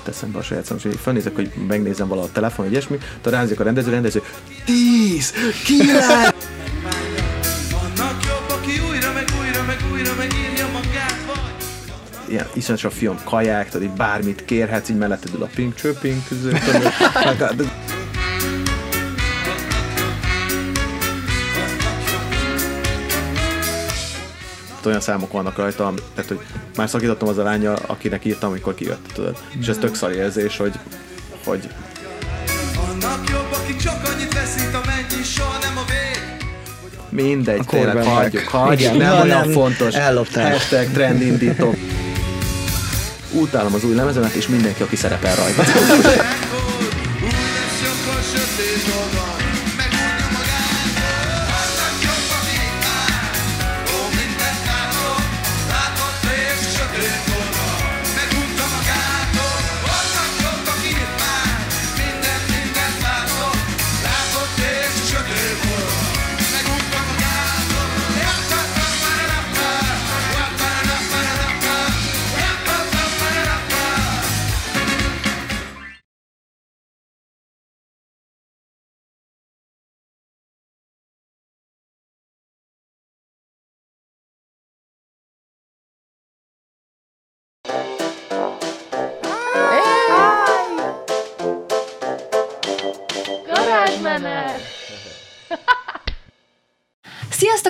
mit eszembe a saját számos, hogy felnézek, hogy megnézem valahol a telefon, vagy ilyesmi, ránézek a rendező, rendező, 10, 9, Vannak jobb, aki újra, meg újra, meg újra megírja magát, vagy ilyen iszonyatos a film kaják, tehát így bármit kérhetsz, így melletted ül a pink csöpink, olyan számok vannak rajta, tehát hogy már szakítottam az a lányjal, akinek írtam, amikor kijött, tudod. És ez tök szar érzés, hogy, hogy Vannak jobb, akik csak annyit veszít, amennyi soha nem a vég mindegy, A tényleg korban hagyjuk, hagyjuk, nem Ja, olyan nem, fontos. ellopták. Hashtag trendindító. Utálom az új lemezemet, és mindenki, aki szerepel rajta.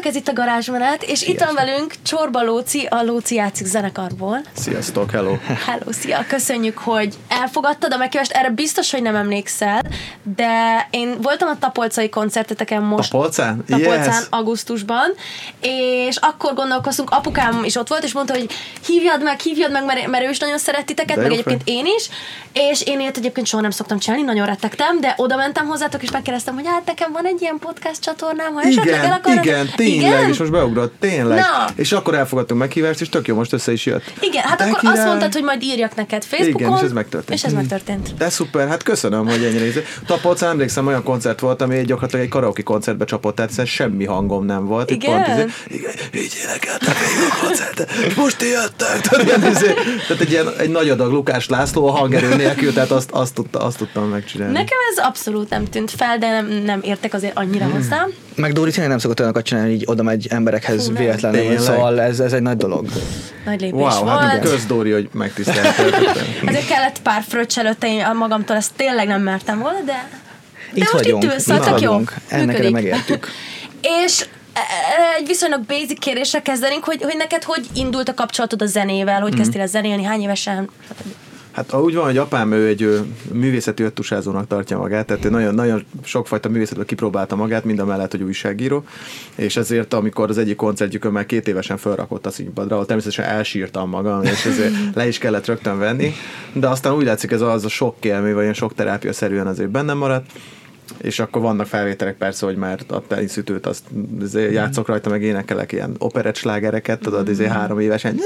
Sziasztok, ez itt a Garázsmenet, és itt van velünk Csorba Lóci, a Lóci játszik zenekarból. Sziasztok, hello. Hello, szia! Köszönjük, hogy elfogadtad a meghívást. Erre biztos, hogy nem emlékszel, de én voltam a Tapolcai koncerteteken most. Tapolcán? Tapolcán, Yes. augusztusban, és akkor gondolkoztunk, apukám is ott volt, és mondta, hogy hívjad meg, hívjad meg, mert, mert ő is nagyon szeret titeket, De meg egyébként én is, és én ilyet egyébként soha nem szoktam csinálni, nagyon rettegtem, de oda mentem hozzátok, és megkérdeztem, hogy hát nekem van egy ilyen podcast csatornám, ha esetleg el Igen, akarod... igen, tényleg, és most beugrott, tényleg. Na. És akkor elfogadtunk meghívást, és tök jó, most össze is jött. Igen, hát De akkor király. azt mondtad, hogy majd írjak neked Facebookon. Igen, és ez megtörtént. És ez megtörtént. De szuper, hát köszönöm, hogy ennyire izé. Tapolcán emlékszem, olyan koncert volt, ami gyakorlatilag egy karaoke koncertbe csapott, tehát egyszerűen semmi hangom nem volt. Itt Igen? Pont, izé, igen, így énekeltek végig a koncertet, és most ti jöttek. Tehát, izé, tehát egy, ilyen, egy nagy adag Lukás László a hangerő nélkül, tehát azt, azt, tudta, azt tudtam megcsinálni. Nekem ez abszolút nem tűnt fel, de nem, nem értek azért annyira Hmm. hozzá. Meg Dóri tényleg nem szokott olyanokat csinálni, hogy így oda megy emberekhez Fú, véletlenül, Tényleg? szóval ez, ez egy nagy dolog. Nagy lépés Wow, volt. hát közdóri, hogy megtiszteltettem. Ezért kellett pár fröccs előtte, én magamtól ezt tényleg nem mertem volna, de, de Itt most vagyunk, itt ülsz, szóval itt jó. Ennek megértük. És e, egy viszonylag basic kérdésre kezdenénk, hogy, hogy neked hogy indult a kapcsolatod a zenével, hogy kezdtél el zenélni, hány évesen? Hát úgy van, hogy apám ő egy ő, művészeti öttusázónak tartja magát, tehát ő nagyon, nagyon sokfajta művészetben kipróbálta magát, mind a mellett, hogy újságíró, és ezért amikor az egyik koncertjükön már két évesen felrakott a színpadra, ahol természetesen elsírtam magam, és ezért le is kellett rögtön venni, de aztán úgy látszik ez az a sok élmény, vagy ilyen sok terápia szerűen azért bennem maradt, és akkor vannak felvételek persze, hogy már a teniszütőt, azt játszok rajta, meg énekelek ilyen operett slágereket, tudod, azért három évesen,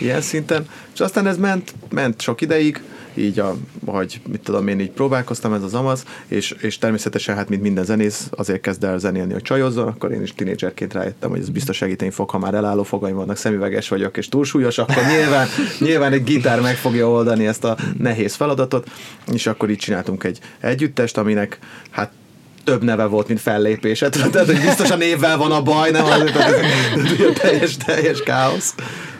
ilyen szinten, és aztán ez ment, ment sok ideig, így a, hogy mit tudom én, így próbálkoztam ez az amaz, és, és természetesen hát mint minden zenész azért kezd el zenélni, hogy csajozzon, akkor én is tinédzserként rájöttem, hogy ez biztos segíteni fog, ha már elálló fogaim vannak, szemüveges vagyok és túlsúlyos, akkor nyilván, nyilván egy gitár meg fogja oldani ezt a nehéz feladatot, és akkor így csináltunk egy együttest, aminek hát több neve volt, mint fellépése. Tehát, hogy biztos a névvel van a baj, nem azért, tehát ez ez teljes, teljes káosz.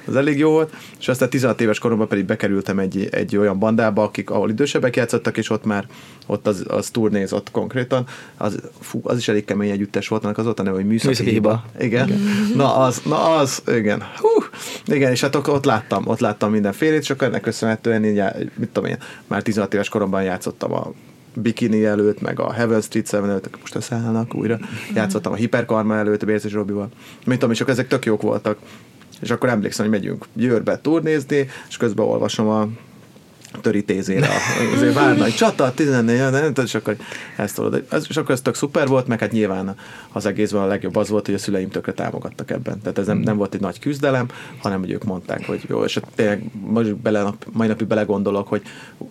Az elég jó volt. És aztán 16 éves koromban pedig bekerültem egy, egy olyan bandába, akik, ahol idősebbek játszottak, és ott már ott az, az turnézott konkrétan. Az, fú, az is elég kemény együttes volt, annak az volt a neve, hogy műszaki, Műszaki hiba. hiba. Igen. Na az, na az, igen. Hú, igen, és hát ott, ott láttam, ott láttam mindenfélét, és akkor ennek köszönhetően így, mit tudom én, már 16 éves koromban játszottam a Bikini előtt, meg a Heaven Street 7 előtt, most összeállnak újra. Játszottam a Hiperkarma előtt, a Bérces Robival. Mint tudom, és ezek tök jók voltak. És akkor emlékszem, hogy megyünk Győrbe turnézni, és közben olvasom a törítézére, azért várna egy csata, 14, de nem tudom, és akkor ezt tudod. Ez- És akkor ez tök szuper volt, meg hát nyilván az egészben a legjobb az volt, hogy a szüleim tökre támogattak ebben. Tehát ez nem, nem volt egy nagy küzdelem, hanem hogy ők mondták, hogy jó, és tényleg most bele, mai napig belegondolok, hogy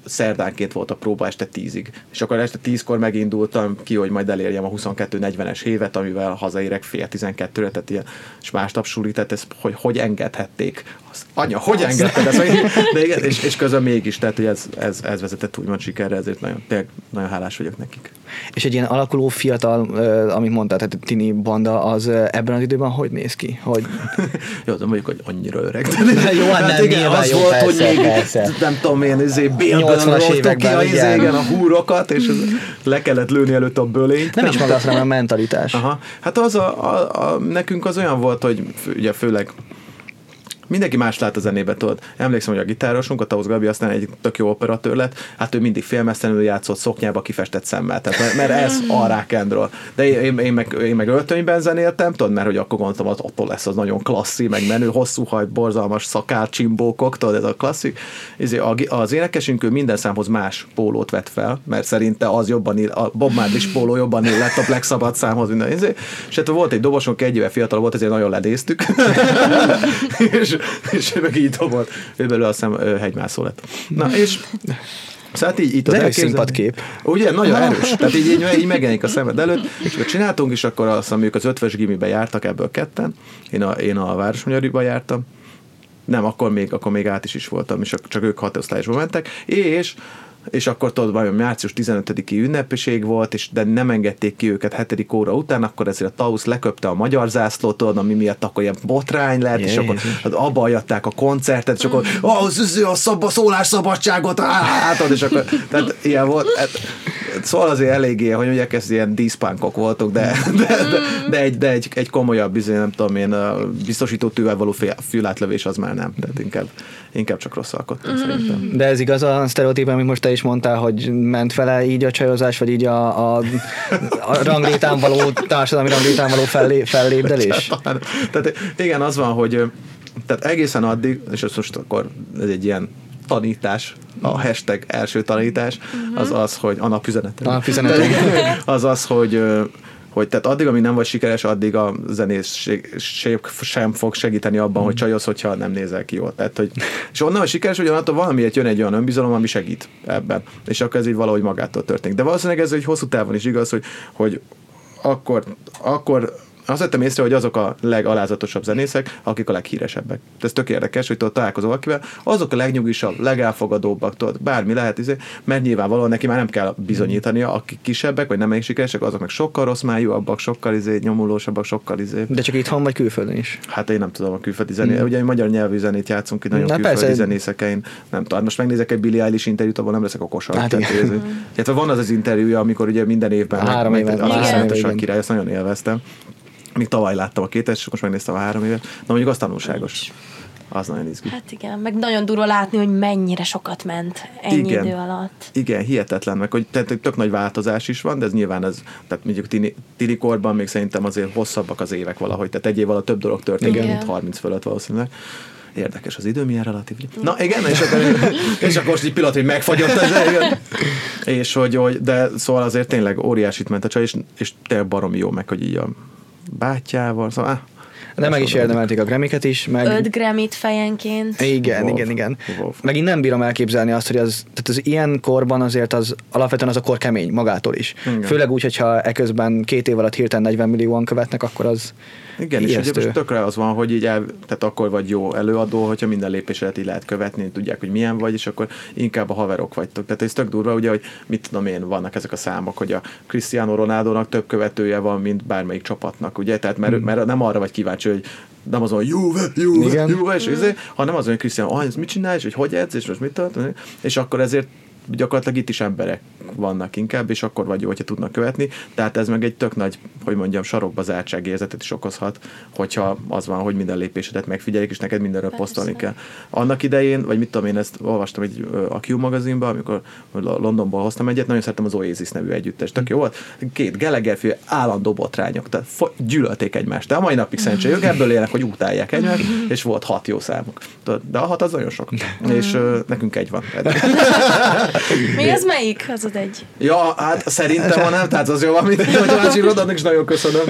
szerdánként volt a próba este tízig. És akkor este tízkor megindultam ki, hogy majd elérjem a 22-40-es évet, amivel hazaérek fél 12-re, tehát ilyen, és másnap suli, tehát ez, hogy hogy engedhették. Anya, hogy engedted ezt? De igen, és, és közben mégis, tehát hogy ez, ez, ez vezetett úgymond sikerre, ezért nagyon, tényleg nagyon hálás vagyok nekik. És egy ilyen alakuló fiatal, amit mondtál, tehát tini banda, az ebben az időben hogy néz ki? Hogy Jó, de mondjuk, hogy annyira öreg. Jó, hát nem, igen, az jó, volt, persze, hogy még persze. nem tudom én, izé, bélből 80-as róltuk ki a, izé, igen. a húrokat, és le kellett lőni előtt a bölényt. nem is maga, hanem a mentalitás. Aha. Hát az a, a, a, nekünk az olyan volt, hogy fő, ugye főleg Mindenki más lát a zenébe, tudod. Emlékszem, hogy a gitárosunk, a Tausz Gabi aztán egy tök jó operatőr lett, hát ő mindig félmeztelenül játszott szoknyába kifestett szemmel, tehát, mert, ez a rock. De én, én, meg, én meg öltönyben zenéltem, tudod, mert hogy akkor gondoltam, az attól lesz az nagyon klasszi, meg menő, hosszú haj, borzalmas szakár, csimbókok, tudod, ez a klasszik. Az énekesünk ő minden számhoz más pólót vett fel, mert szerinte az jobban ill, a Bob Marley póló jobban illett a Black Sabbath számhoz, minden. És hát volt egy dobosunk, egy éve fiatal volt, ezért nagyon ledéztük. és, és ő meg így dobolt. Ő belőle azt hiszem hegymászó lett. Na, és Szóval hát így, így erős elképzelni. színpadkép. Ugye, nagyon erős. Tehát így, így, így megjelenik a szemed előtt, és akkor csináltunk, és akkor azt ők az ötves gimibe jártak ebből ketten. Én a, én a Városmagyariba jártam. Nem, akkor még, akkor még át is is voltam, és csak ők hat osztályosba mentek, és és akkor tudod, vajon március 15-i ünnepiség volt, és de nem engedték ki őket hetedik óra után, akkor ezért a Tausz leköpte a magyar zászlót, tudod, ami miatt akkor ilyen botrány lett, és akkor Jézus. hát abba hagyatták a koncertet, és akkor oh, az, a szab, szólásszabadságot, hát, és akkor, tehát ilyen volt, hát, szóval azért eléggé, hogy mondják, ez ilyen díszpánkok voltok, de, de, de, de, egy, de egy, egy komolyabb, bizony, nem tudom én, a biztosító tűvel való fél- fülátlövés az már nem, tehát inkább, inkább csak rossz alkottunk szerintem. De ez igaz a sztereotíp, amit most te is mondtál, hogy ment vele így a csajozás, vagy így a, a, a ranglétán való, társadalmi ranglétán való fellé, fellépdelés? Tehát igen, az van, hogy tehát egészen addig, és ez most akkor ez egy ilyen tanítás, a hashtag első tanítás, az az, hogy a napüzenete. A napüzenete. az az, hogy hogy tehát addig, amíg nem vagy sikeres, addig a zenészség sem fog segíteni abban, hogy csajoz, hogyha nem nézel ki jól. Tehát, hogy, és onnan, hogy sikeres, ugyanattól valamiért jön egy olyan önbizalom, ami segít ebben. És akkor ez így valahogy magától történik. De valószínűleg ez egy hosszú távon is igaz, hogy, hogy akkor, akkor azt vettem észre, hogy azok a legalázatosabb zenészek, akik a leghíresebbek. Ez tök érdekes, hogy tudod, találkozol valakivel, azok a legnyugisabb, legelfogadóbbak, tudod, bármi lehet, izé, mert nyilvánvalóan neki már nem kell bizonyítania, akik kisebbek, vagy nem elég sikeresek, azok meg sokkal rossz májúabbak, sokkal izé, nyomulósabbak, sokkal izé. De csak itthon vagy külföldön is. Hát én nem tudom a külföldi zenét. Ugye egy magyar nyelvű zenét játszunk itt, nagyon Na külföldi persze. zenészek, én nem tudom. Hát Most megnézek egy Billie Eilish interjút, abban nem leszek okosabb. Hát Tehát, ez- Illetve van az az interjúja, amikor ugye minden évben Három meg, éven- meg, király, ezt nagyon élveztem. Még tavaly láttam a két és most megnéztem a három évet. Na mondjuk az tanulságos. Az nagyon izgi. Hát igen, meg nagyon durva látni, hogy mennyire sokat ment ennyi Igen. idő alatt. Igen, hihetetlen, meg hogy tehát tök nagy változás is van, de ez nyilván ez, tehát mondjuk tini, tini korban még szerintem azért hosszabbak az évek valahogy, tehát egy év alatt több dolog történik, Igen. mint 30 fölött valószínűleg. Érdekes az idő, milyen relatív. Na igen, és akkor, és akkor most egy pillanat, hogy megfagyott ez. És hogy, hogy, de szóval azért tényleg óriásit ment a csaj, és, és tényleg baromi jó meg, hogy így a bátyával, szóval De meg is érdemelték a Grammyket is, meg... Öt Grammyt fejenként. Igen, Wow. igen, igen. Wow. Megint nem bírom elképzelni azt, hogy az, tehát az ilyen korban azért az alapvetően az a kor kemény magától is. Igen. Főleg úgy, hogyha eközben két év alatt hirtelen 40 millióan követnek, akkor az Igen, és ugye ijesztő. most tökre az van, hogy így el, tehát akkor vagy jó előadó, hogyha minden lépésedet így lehet követni, tudják, hogy milyen vagy, és akkor inkább a haverok vagytok. Tehát ez tök durva, ugye, hogy mit tudom én, vannak ezek a számok, hogy a Cristiano Ronaldo-nak több követője van, mint bármelyik csapatnak, ugye? Tehát mert, mert nem arra vagy kíváncsi, hogy nem azon, hogy Juve, Juve, Igen. Juve, és izé, hanem azon, hogy Cristiano, ah, ez mit csinál, és hogy hogy edz, és most mit tart, és akkor ezért gyakorlatilag itt is emberek vannak inkább, és akkor vagy jó, hogyha tudnak követni. Tehát ez meg egy tök nagy, hogy mondjam, sarokba zártság érzetet is okozhat, hogyha az van, hogy minden lépésedet megfigyelik, és neked mindenről Persze. posztolni kell. Annak idején, vagy mit tudom én, ezt olvastam egy a Q magazinban, amikor Londonból hoztam egyet, nagyon szerettem az Oasis nevű együttes. Tök jó volt. Két Gallagher állandó botrányok, tehát gyűlölték egymást. De a mai napig szerencsére ők ebből élnek, hogy utálják egymást, és volt hat jó számuk. De a hat az nagyon sok. És ö, nekünk egy van. Mi az melyik? Az az egy. Ja, hát szerintem van nem, tehát az jó, amit hogy ásírod, annak is nagyon köszönöm.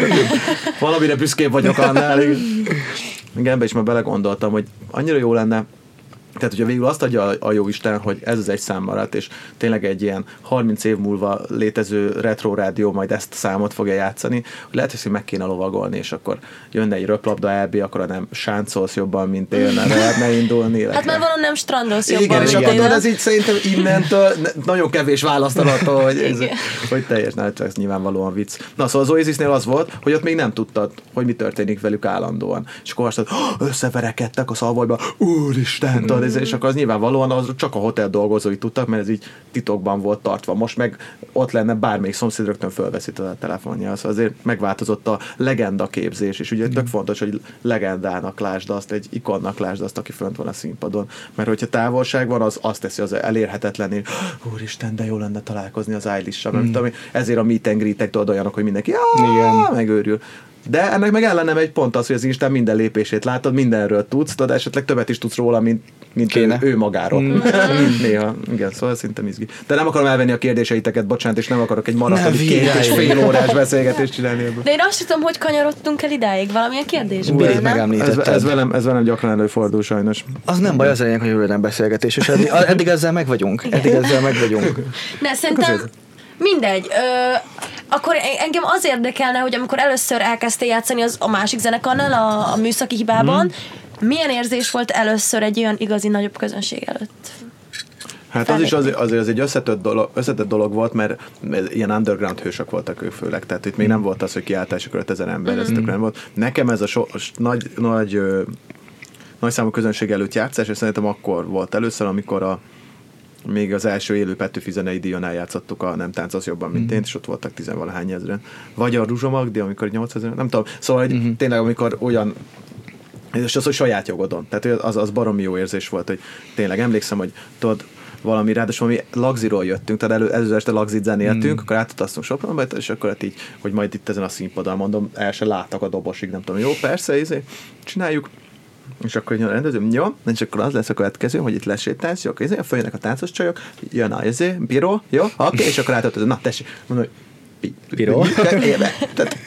Valamire büszkébb vagyok annál. Igen, Igen, ebbe is már belegondoltam, hogy annyira jó lenne, tehát, hogyha végül azt adja a, a jó Isten, hogy ez az egy szám maradt, és tényleg egy ilyen 30 év múlva létező retro rádió majd ezt a számot fogja játszani, hogy lehet, hogy meg kéne lovagolni, és akkor jönne egy röplabda LB, akkor nem sáncolsz jobban, mint én, nem lehetne indulni. Hát illetve- már valahol nem strandolsz jobban, igen, és mint én. tudod, ez így szerintem innentől ne- nagyon kevés választ attól, hogy, ez, Igen. hogy teljes, csak ez nyilvánvalóan vicc. Na, szóval az Oasisnél az volt, hogy ott még nem tudtad, hogy mi történik velük állandóan. És akkor azt mondtad, "Oh, összeverekedtek a szalvajba, úristen, tudod, ez- és akkor az nyilvánvalóan az csak a hotel dolgozói tudtak, mert ez így titokban volt tartva. Most meg ott lenne bármelyik szomszéd rögtön fölveszi a telefonja. Szóval azért megváltozott a legenda képzés, és ugye tök fontos, hogy legendának lásd azt, egy ikonnak lásd azt, aki fönt van a színpadon. Mert hogyha távolság van, az azt teszi az elérhetetlenül, úristen, de jó lenne találkozni az Eilish-sal. Mm. Ezért a meet and greetek olyanok, hogy mindenki megőrül. De ennek meg ellene megy pont az, hogy az Instán minden lépését látod, mindenről tudsz, tudod, esetleg többet is tudsz róla, mint, mint ő, Kéne. ő magáról. Mm. Néha, igen, szóval szinte izgi. De nem akarom elvenni a kérdéseiteket, bocsánat, és nem akarok egy maratoni két és fél órás beszélgetést csinálni ebből. De én azt tudom, hogy kanyarodtunk el idáig valamilyen kérdésből, Birit nem? Ez, ez, velem, ez velem gyakran előfordul sajnos. Az nem baj, az lényeg, hogy röviden beszélgetés, és eddig, eddig ezzel meg vagyunk. Eddig ezzel meg vagyunk. Ne, szerintem mindegy. Ö, akkor engem az érdekelne, hogy amikor először elkezdtél játszani az, a másik zenekarnál, a, a műszaki hibában, Mhm. milyen érzés volt először egy olyan igazi nagyobb közönség előtt? Hát az is azért, azért az egy összetett dolog, összetett dolog volt, mert ilyen underground hősök voltak ők főleg, tehát itt még nem volt az, hogy kiáltások 5000 ember, ez tökre nem volt. Nekem ez a so, nagy, nagy, nagy számú közönség előtt játszás, és szerintem akkor volt először, amikor a még az első élő Petőfi zenei díjon eljátszottuk a Nem táncolsz jobban, mint én, és ott voltak tizenvalahány ezeren. Vagy a Ruzsomagdi, amikor 8000, nem tudom. Szóval, hogy tényleg, amikor olyan és az, hogy saját jogodon. Tehát az, az baromi jó érzés volt, hogy tényleg emlékszem, hogy tudod, valami, ráadásul valami lagziról jöttünk, tehát elő, előző este lagzit zenéltünk, mm. akkor átutaztunk Sopronba, és akkor hát így, hogy majd itt ezen a színpadon mondom, el se láttak a dobosig, nem tudom, jó, persze, izé, csináljuk, és akkor jön a rendező, jó, és akkor az lesz a következő, hogy itt lesétálsz, jó, izé, följönnek a táncos csajok, jön a izé, bíró, jó, oké, és akkor átadod, na tessék, mondom, hogy pi- Bíró? Éve. Tehát,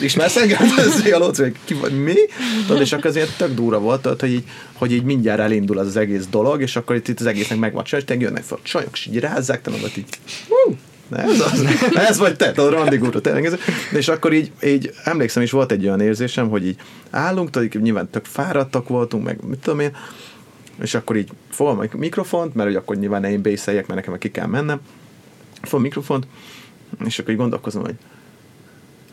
ismersz engem? Ez a lóc, hogy ki vagy, mi? Tudod, és akkor azért tök durva volt, tudod, hogy így, hogy így mindjárt elindul az, az egész dolog, és akkor itt, itt az egésznek megvan tényleg jönnek fel a csajok, és így rázzák, te magad így, hú, ez az, ez vagy te, tudod, Randi Guru, tényleg ez. És akkor így, így, emlékszem is volt egy olyan érzésem, hogy így állunk, így nyilván tök fáradtak voltunk, meg mit tudom én, és akkor így fogom a mikrofont, mert hogy akkor nyilván én bészeljek, mert nekem ki kell mennem, fogom a mikrofont, és akkor így gondolkozom, hogy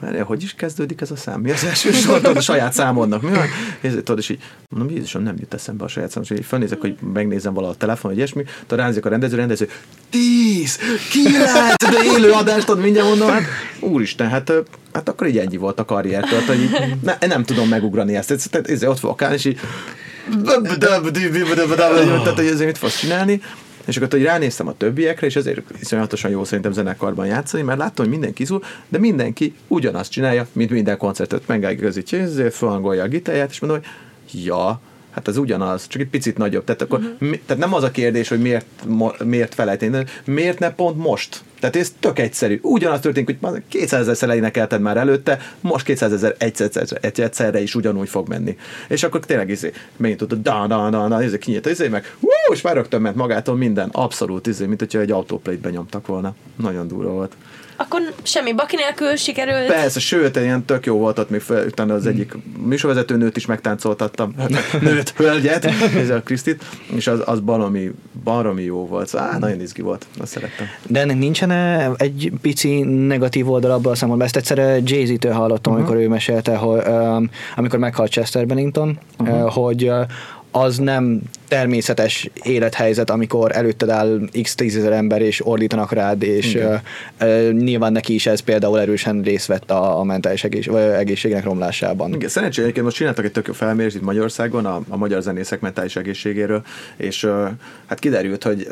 Várjál, hogy is kezdődik ez a szám? Mi az első sor? A saját számodnak. Mi van? És, tudod, és így mondom, Jézusom, nem jut eszembe a saját számom. És így felnézek, hogy megnézem valahol a telefon, vagy ilyesmi. Tudod, ránézek a rendező, rendező, tíz, kilenc, de élő adást, tudod, mindjárt mondom, hát úristen, hát, hát akkor így ennyi volt a karrier, tudod, hogy így, ne, nem tudom megugrani ezt. Ez, tehát, ez, ott állni, és így tehát, hogy ezért mit fogsz csinálni, és akkor hogy ránéztem a többiekre, és ezért iszonyatosan jó szerintem zenekarban játszani, mert láttam, hogy mindenki izul, de mindenki ugyanazt csinálja, mint minden koncertet. Megállítja, ezért felhangolja a gitárját, és mondom, hogy ja, hát ez ugyanaz, csak egy picit nagyobb. Tehát, akkor, uh-huh. mi, tehát nem az a kérdés, hogy miért, miért felejteni, miért ne pont most? Tehát ez tök egyszerű. Ugyanaz történik, hogy már 200 ezer énekelted már előtte, most 200 ezer egyszer, egyszerre is ugyanúgy fog menni. És akkor tényleg izé, megint tudod, da, da, da, da, izé, kinyit, izé, meg hú, és már rögtön ment magától minden, abszolút izé, mint hogyha egy autóplate benyomtak volna. Nagyon durva volt. Akkor semmi baki nélkül sikerült. Persze, sőt, ilyen tök jó volt ott még fel, utána az egyik műsorvezető nőt is megtáncoltattam. Nőt, hölgyet, ez a Krisztit, és az, az baromi, baromi jó volt. Szóval, á, nagyon izgi volt, azt szerettem. De ennek nincsen egy pici negatív oldal abban a szempontból? Ezt egyszer Jay-Z-től hallottam, uh-huh. amikor ő mesélte, hogy um, amikor meghalt Chester Bennington, uh-huh. uh, hogy uh, az nem természetes élethelyzet, amikor előtted áll x tízezer ember, és ordítanak rád, és uh, uh, nyilván neki is ez például erősen részt vett a, a mentális egész, vagy egészségének romlásában. Igen, szerencsére egyébként most csináltak egy tök jó felmérést itt Magyarországon a, a magyar zenészek mentális egészségéről, és uh, hát kiderült, hogy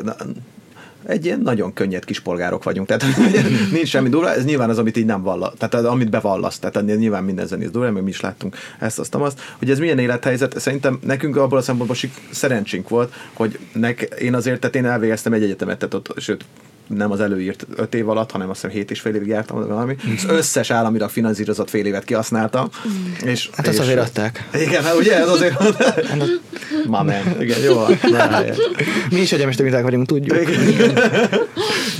egy ilyen nagyon könnyed kis polgárok vagyunk, tehát nincs semmi durva, ez nyilván az, amit így nem valla, tehát amit bevallasz, tehát nyilván minden zenész durva, meg mi is láttunk ezt, azt, azt, hogy ez milyen élethelyzet, szerintem nekünk abból a szempontból sik, szerencsénk volt, hogy nek, én azért, tehát én elvégeztem egy egyetemet, tehát ott, sőt, nem az előírt öt év alatt, hanem azt hiszem hét és fél évig jártam, vagy valami. Az összes államilag finanszírozott fél évet kihasználtam. És, Hát azt és, azért adták. Igen, hát ugye ez azért... Ma man. Igen, jó. Mi is egyetemestek vagyunk, tudjuk.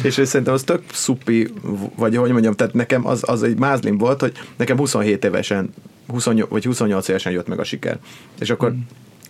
és hogy szerintem az tök szupi, vagy hogy mondjam, tehát nekem az, az egy mázlim volt, hogy nekem 27 évesen, 28, vagy 28 évesen jött meg a siker. És akkor mm.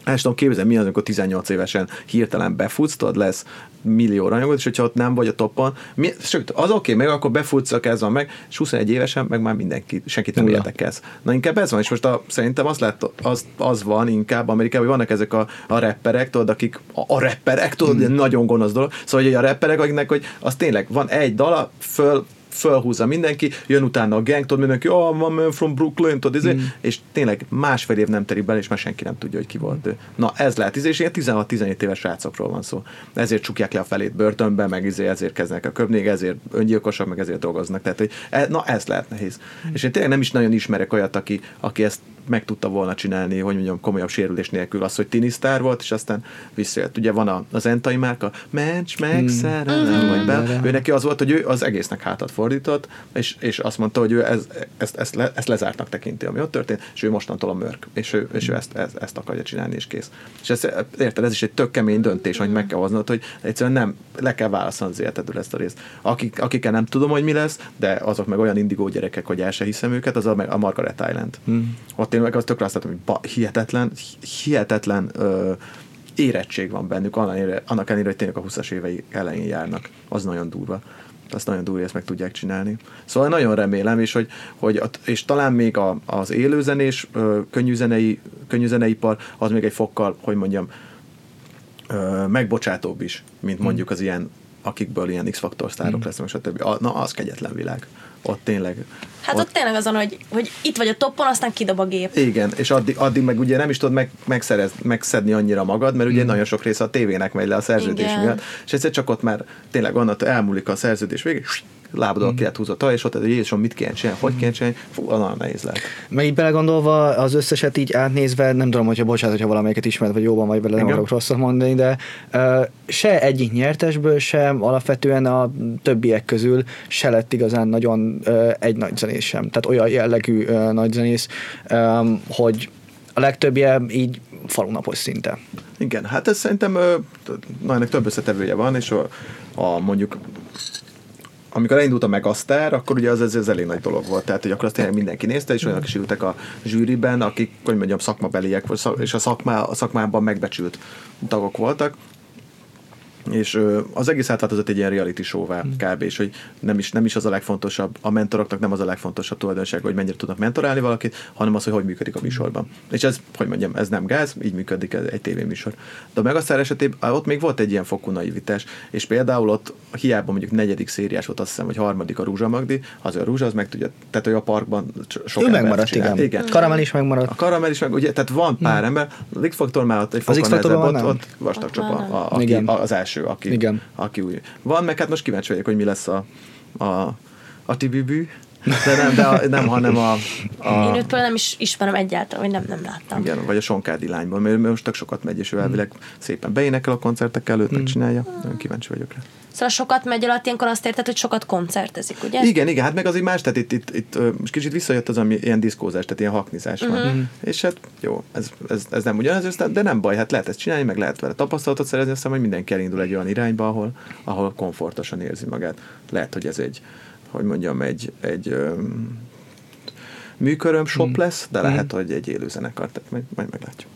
El tudom képzelni, mi az, amikor 18 évesen hirtelen befutsz, tudod, lesz millió ranyagot, és hogyha ott nem vagy a toppon, mi, sőt, az oké, okay, meg akkor befutsz, ez van meg, és 21 évesen meg már mindenki, senkit nem érdekelsz. Na inkább ez van, és most a, szerintem az, lett, az, az van inkább Amerikában, hogy vannak ezek a, a rapperek, tudod, akik a, a rapperek, tudod, mm. nagyon gonosz dolog, szóval hogy a rapperek, akiknek, hogy az tényleg van egy dala, föl fölhúzza mindenki, jön utána a gang, tudod, mindenki, oh, van man from Brooklyn, tudod, izé, mm. és tényleg másfél év nem terik bele, és már senki nem tudja, hogy ki volt ő. Na, ez lehet, izé, és ilyen 16-17 éves srácokról van szó. Ezért csukják le a felét börtönbe, meg izé, ezért kezdnek a köpni, ezért öngyilkosak, meg ezért dolgoznak. Tehát, hogy e, na, ez lehet nehéz. Mm. És én tényleg nem is nagyon ismerek olyat, aki, aki ezt meg tudta volna csinálni, hogy mondjam, komolyabb sérülés nélkül az, hogy tinisztár volt, és aztán visszajött. Ugye van a, az Entai márka, mencs meg, hmm. szerelem, vagy be. Ő neki az volt, hogy ő az egésznek hátat fordított, és, és azt mondta, hogy ő ez, ezt, ezt, le, ezt lezártnak tekinti, ami ott történt, és ő mostantól a mörk, és ő, és ő ezt, ezt, ezt akarja csinálni, és kész. És ez, érted, ez is egy tök kemény döntés, hogy meg kell hoznod, hogy egyszerűen nem, le kell válaszolni az életedről ezt a részt. Akik, akikkel nem tudom, hogy mi lesz, de azok meg olyan indigó gyerekek, hogy el se hiszem őket, az a, a Margaret Island. Hmm. Ott tényleg az tökre azt látom, hogy ba, hihetetlen, hihetetlen ö, érettség van bennük, annak ellenére, hogy tényleg a 20-as évei elején járnak. Az nagyon durva azt nagyon durva, ezt meg tudják csinálni. Szóval nagyon remélem, és, hogy, hogy és talán még a, az élőzenés, könnyűzenei, könnyűzeneipar, az még egy fokkal, hogy mondjam, megbocsátóbb is, mint hmm. mondjuk az ilyen, akikből ilyen X-faktor sztárok hmm. lesznek, stb. Na, az kegyetlen világ ott tényleg. Hát ott, ott tényleg azon, hogy, hogy itt vagy a toppon, aztán kidob a gép. Igen, és addig, addig meg ugye nem is tudod meg, megszerez, megszedni annyira magad, mert ugye mm. nagyon sok része a tévének megy le a szerződés Igen. miatt, és egyszer csak ott már tényleg onnantól elmúlik a szerződés végig, lábadon mm. ki húzott és ott, Jézusom, mit kell csinálni, hogy kell csinálni, fú, nagyon nehéz lehet. Meg így belegondolva, az összeset így átnézve, nem tudom, hogyha bocsánat, hogyha valamelyiket ismert, vagy jóban vagy vele, nem akarok rosszat mondani, de uh, se egyik nyertesből, sem alapvetően a többiek közül se lett igazán nagyon uh, egy nagy zenész sem. Tehát olyan jellegű uh, nagy zenész, um, hogy a legtöbbje így falunapos szinte. Igen, hát ez szerintem na, ennek több összetevője van, és a, a mondjuk amikor elindult a Megasztár, akkor ugye az, az, az elég nagy dolog volt, tehát hogy akkor azt tényleg mindenki nézte, és olyanok is ültek a zsűriben, akik, hogy mondjam, szakmabeliek, és a, szakmá, a szakmában megbecsült tagok voltak, és az egész átváltozott egy ilyen reality show-vá mm. kb. és hogy nem is, nem is az a legfontosabb, a mentoroknak nem az a legfontosabb tulajdonság, hogy mennyire tudnak mentorálni valakit, hanem az, hogy hogy működik a műsorban. És ez, hogy mondjam, ez nem gáz, így működik egy tévéműsor. De a Megasztár esetében ott még volt egy ilyen fokú naivitás, és például ott hiába mondjuk negyedik szériás volt, azt hiszem, hogy harmadik a Rúzsa Magdi, az a Rúzsa, az meg tudja, tehát hogy a parkban sok ő megmaradt, igen. igen. Karamel is megmaradt. A Karamel is meg, ugye, tehát van pár hmm. ember, a X-faktor már ott egy fokon nehezebb, ott, ott vastag csapa, a, a, az első, aki, Igen. aki új. Van, meg hát most kíváncsi vagyok, hogy mi lesz a, a, a tibibű, de nem, de a, nem, hanem a, a... Én őt nem is ismerem egyáltalán, vagy nem, nem láttam. Igen, vagy a Sonkádi lányból, mert most tök sokat megy, és ő elvileg szépen beénekel a koncertek előtt, hmm. megcsinálja. Nagyon kíváncsi vagyok rá. Szóval sokat megy alatt, ilyenkor azt érted, hogy sokat koncertezik, ugye? Igen, igen, hát meg azért más, tehát itt, itt, itt most kicsit visszajött az, ami ilyen diszkózás, tehát ilyen haknizás uh-huh. van. Uh-huh. És hát jó, ez, ez, ez nem ugyanaz, de nem baj, hát lehet ezt csinálni, meg lehet vele tapasztalatot szerezni, aztán hogy mindenki elindul egy olyan irányba, ahol, ahol komfortosan érzi magát. Lehet, hogy ez egy, hogy mondjam, egy, egy műköröm shop lesz, de lehet, hogy egy élő zenekar, tehát majd, majd meglátjuk.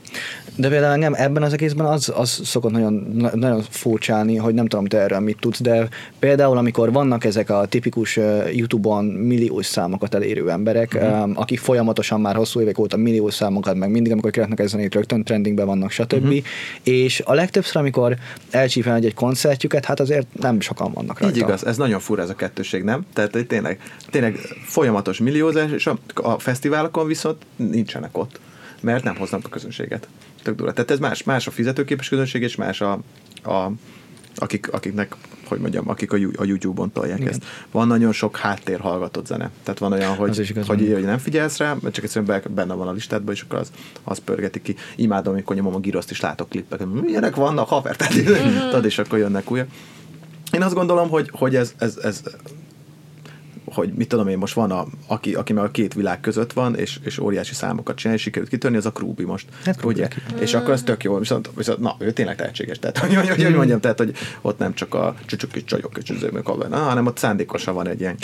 De például engem ebben az egészben az, az szokott nagyon, na- nagyon furcsálni, hogy nem tudom, te erről mit tudsz, de például amikor vannak ezek a tipikus YouTube-on milliós számokat elérő emberek, uh-huh. akik folyamatosan már hosszú évek óta milliós számokat, meg mindig, amikor kiraknak ezen itt rögtön trendingben vannak, stb. Uh-huh. És a legtöbbször, amikor elcsípel egy, egy koncertjüket, hát azért nem sokan vannak rajta. Így igaz, ez nagyon fura ez a kettőség, nem? Tehát tényleg, tényleg folyamatos milliózás, és a, a fesztiválokon viszont nincsenek ott, mert nem hoznak a közönséget. Tök durva. Tehát ez más, más a fizetőképes közönség, és más a, a akik, akiknek, hogy mondjam, akik a, a YouTube-on tolják Igen. ezt. Van nagyon sok háttér hallgatott zene. Tehát van olyan, hogy, igaz hogy, hogy nem figyelsz rá, mert csak egyszerűen be- benne van a listádban, és akkor az, az pörgeti ki. Imádom, amikor nyomom a giroszt, és látok klippeket. Milyenek vannak, haver? Tehát, tudod, és akkor jönnek újak. Én azt gondolom, hogy, hogy ez, ez, ez hogy mit tudom én, most van, a, aki, aki meg a két világ között van, és, és óriási számokat csinál, és sikerült kitörni, az a Krúbi most. Hát Krúbi ugye? És akkor ez tök jó, viszont, viszont na, ő tényleg tehetséges. Tehát, hogy, hogy, hogy, hogy mondjam, tehát, hogy ott nem csak a csücsök és csajok és üzőmök, hanem ott szándékosan van egy ilyen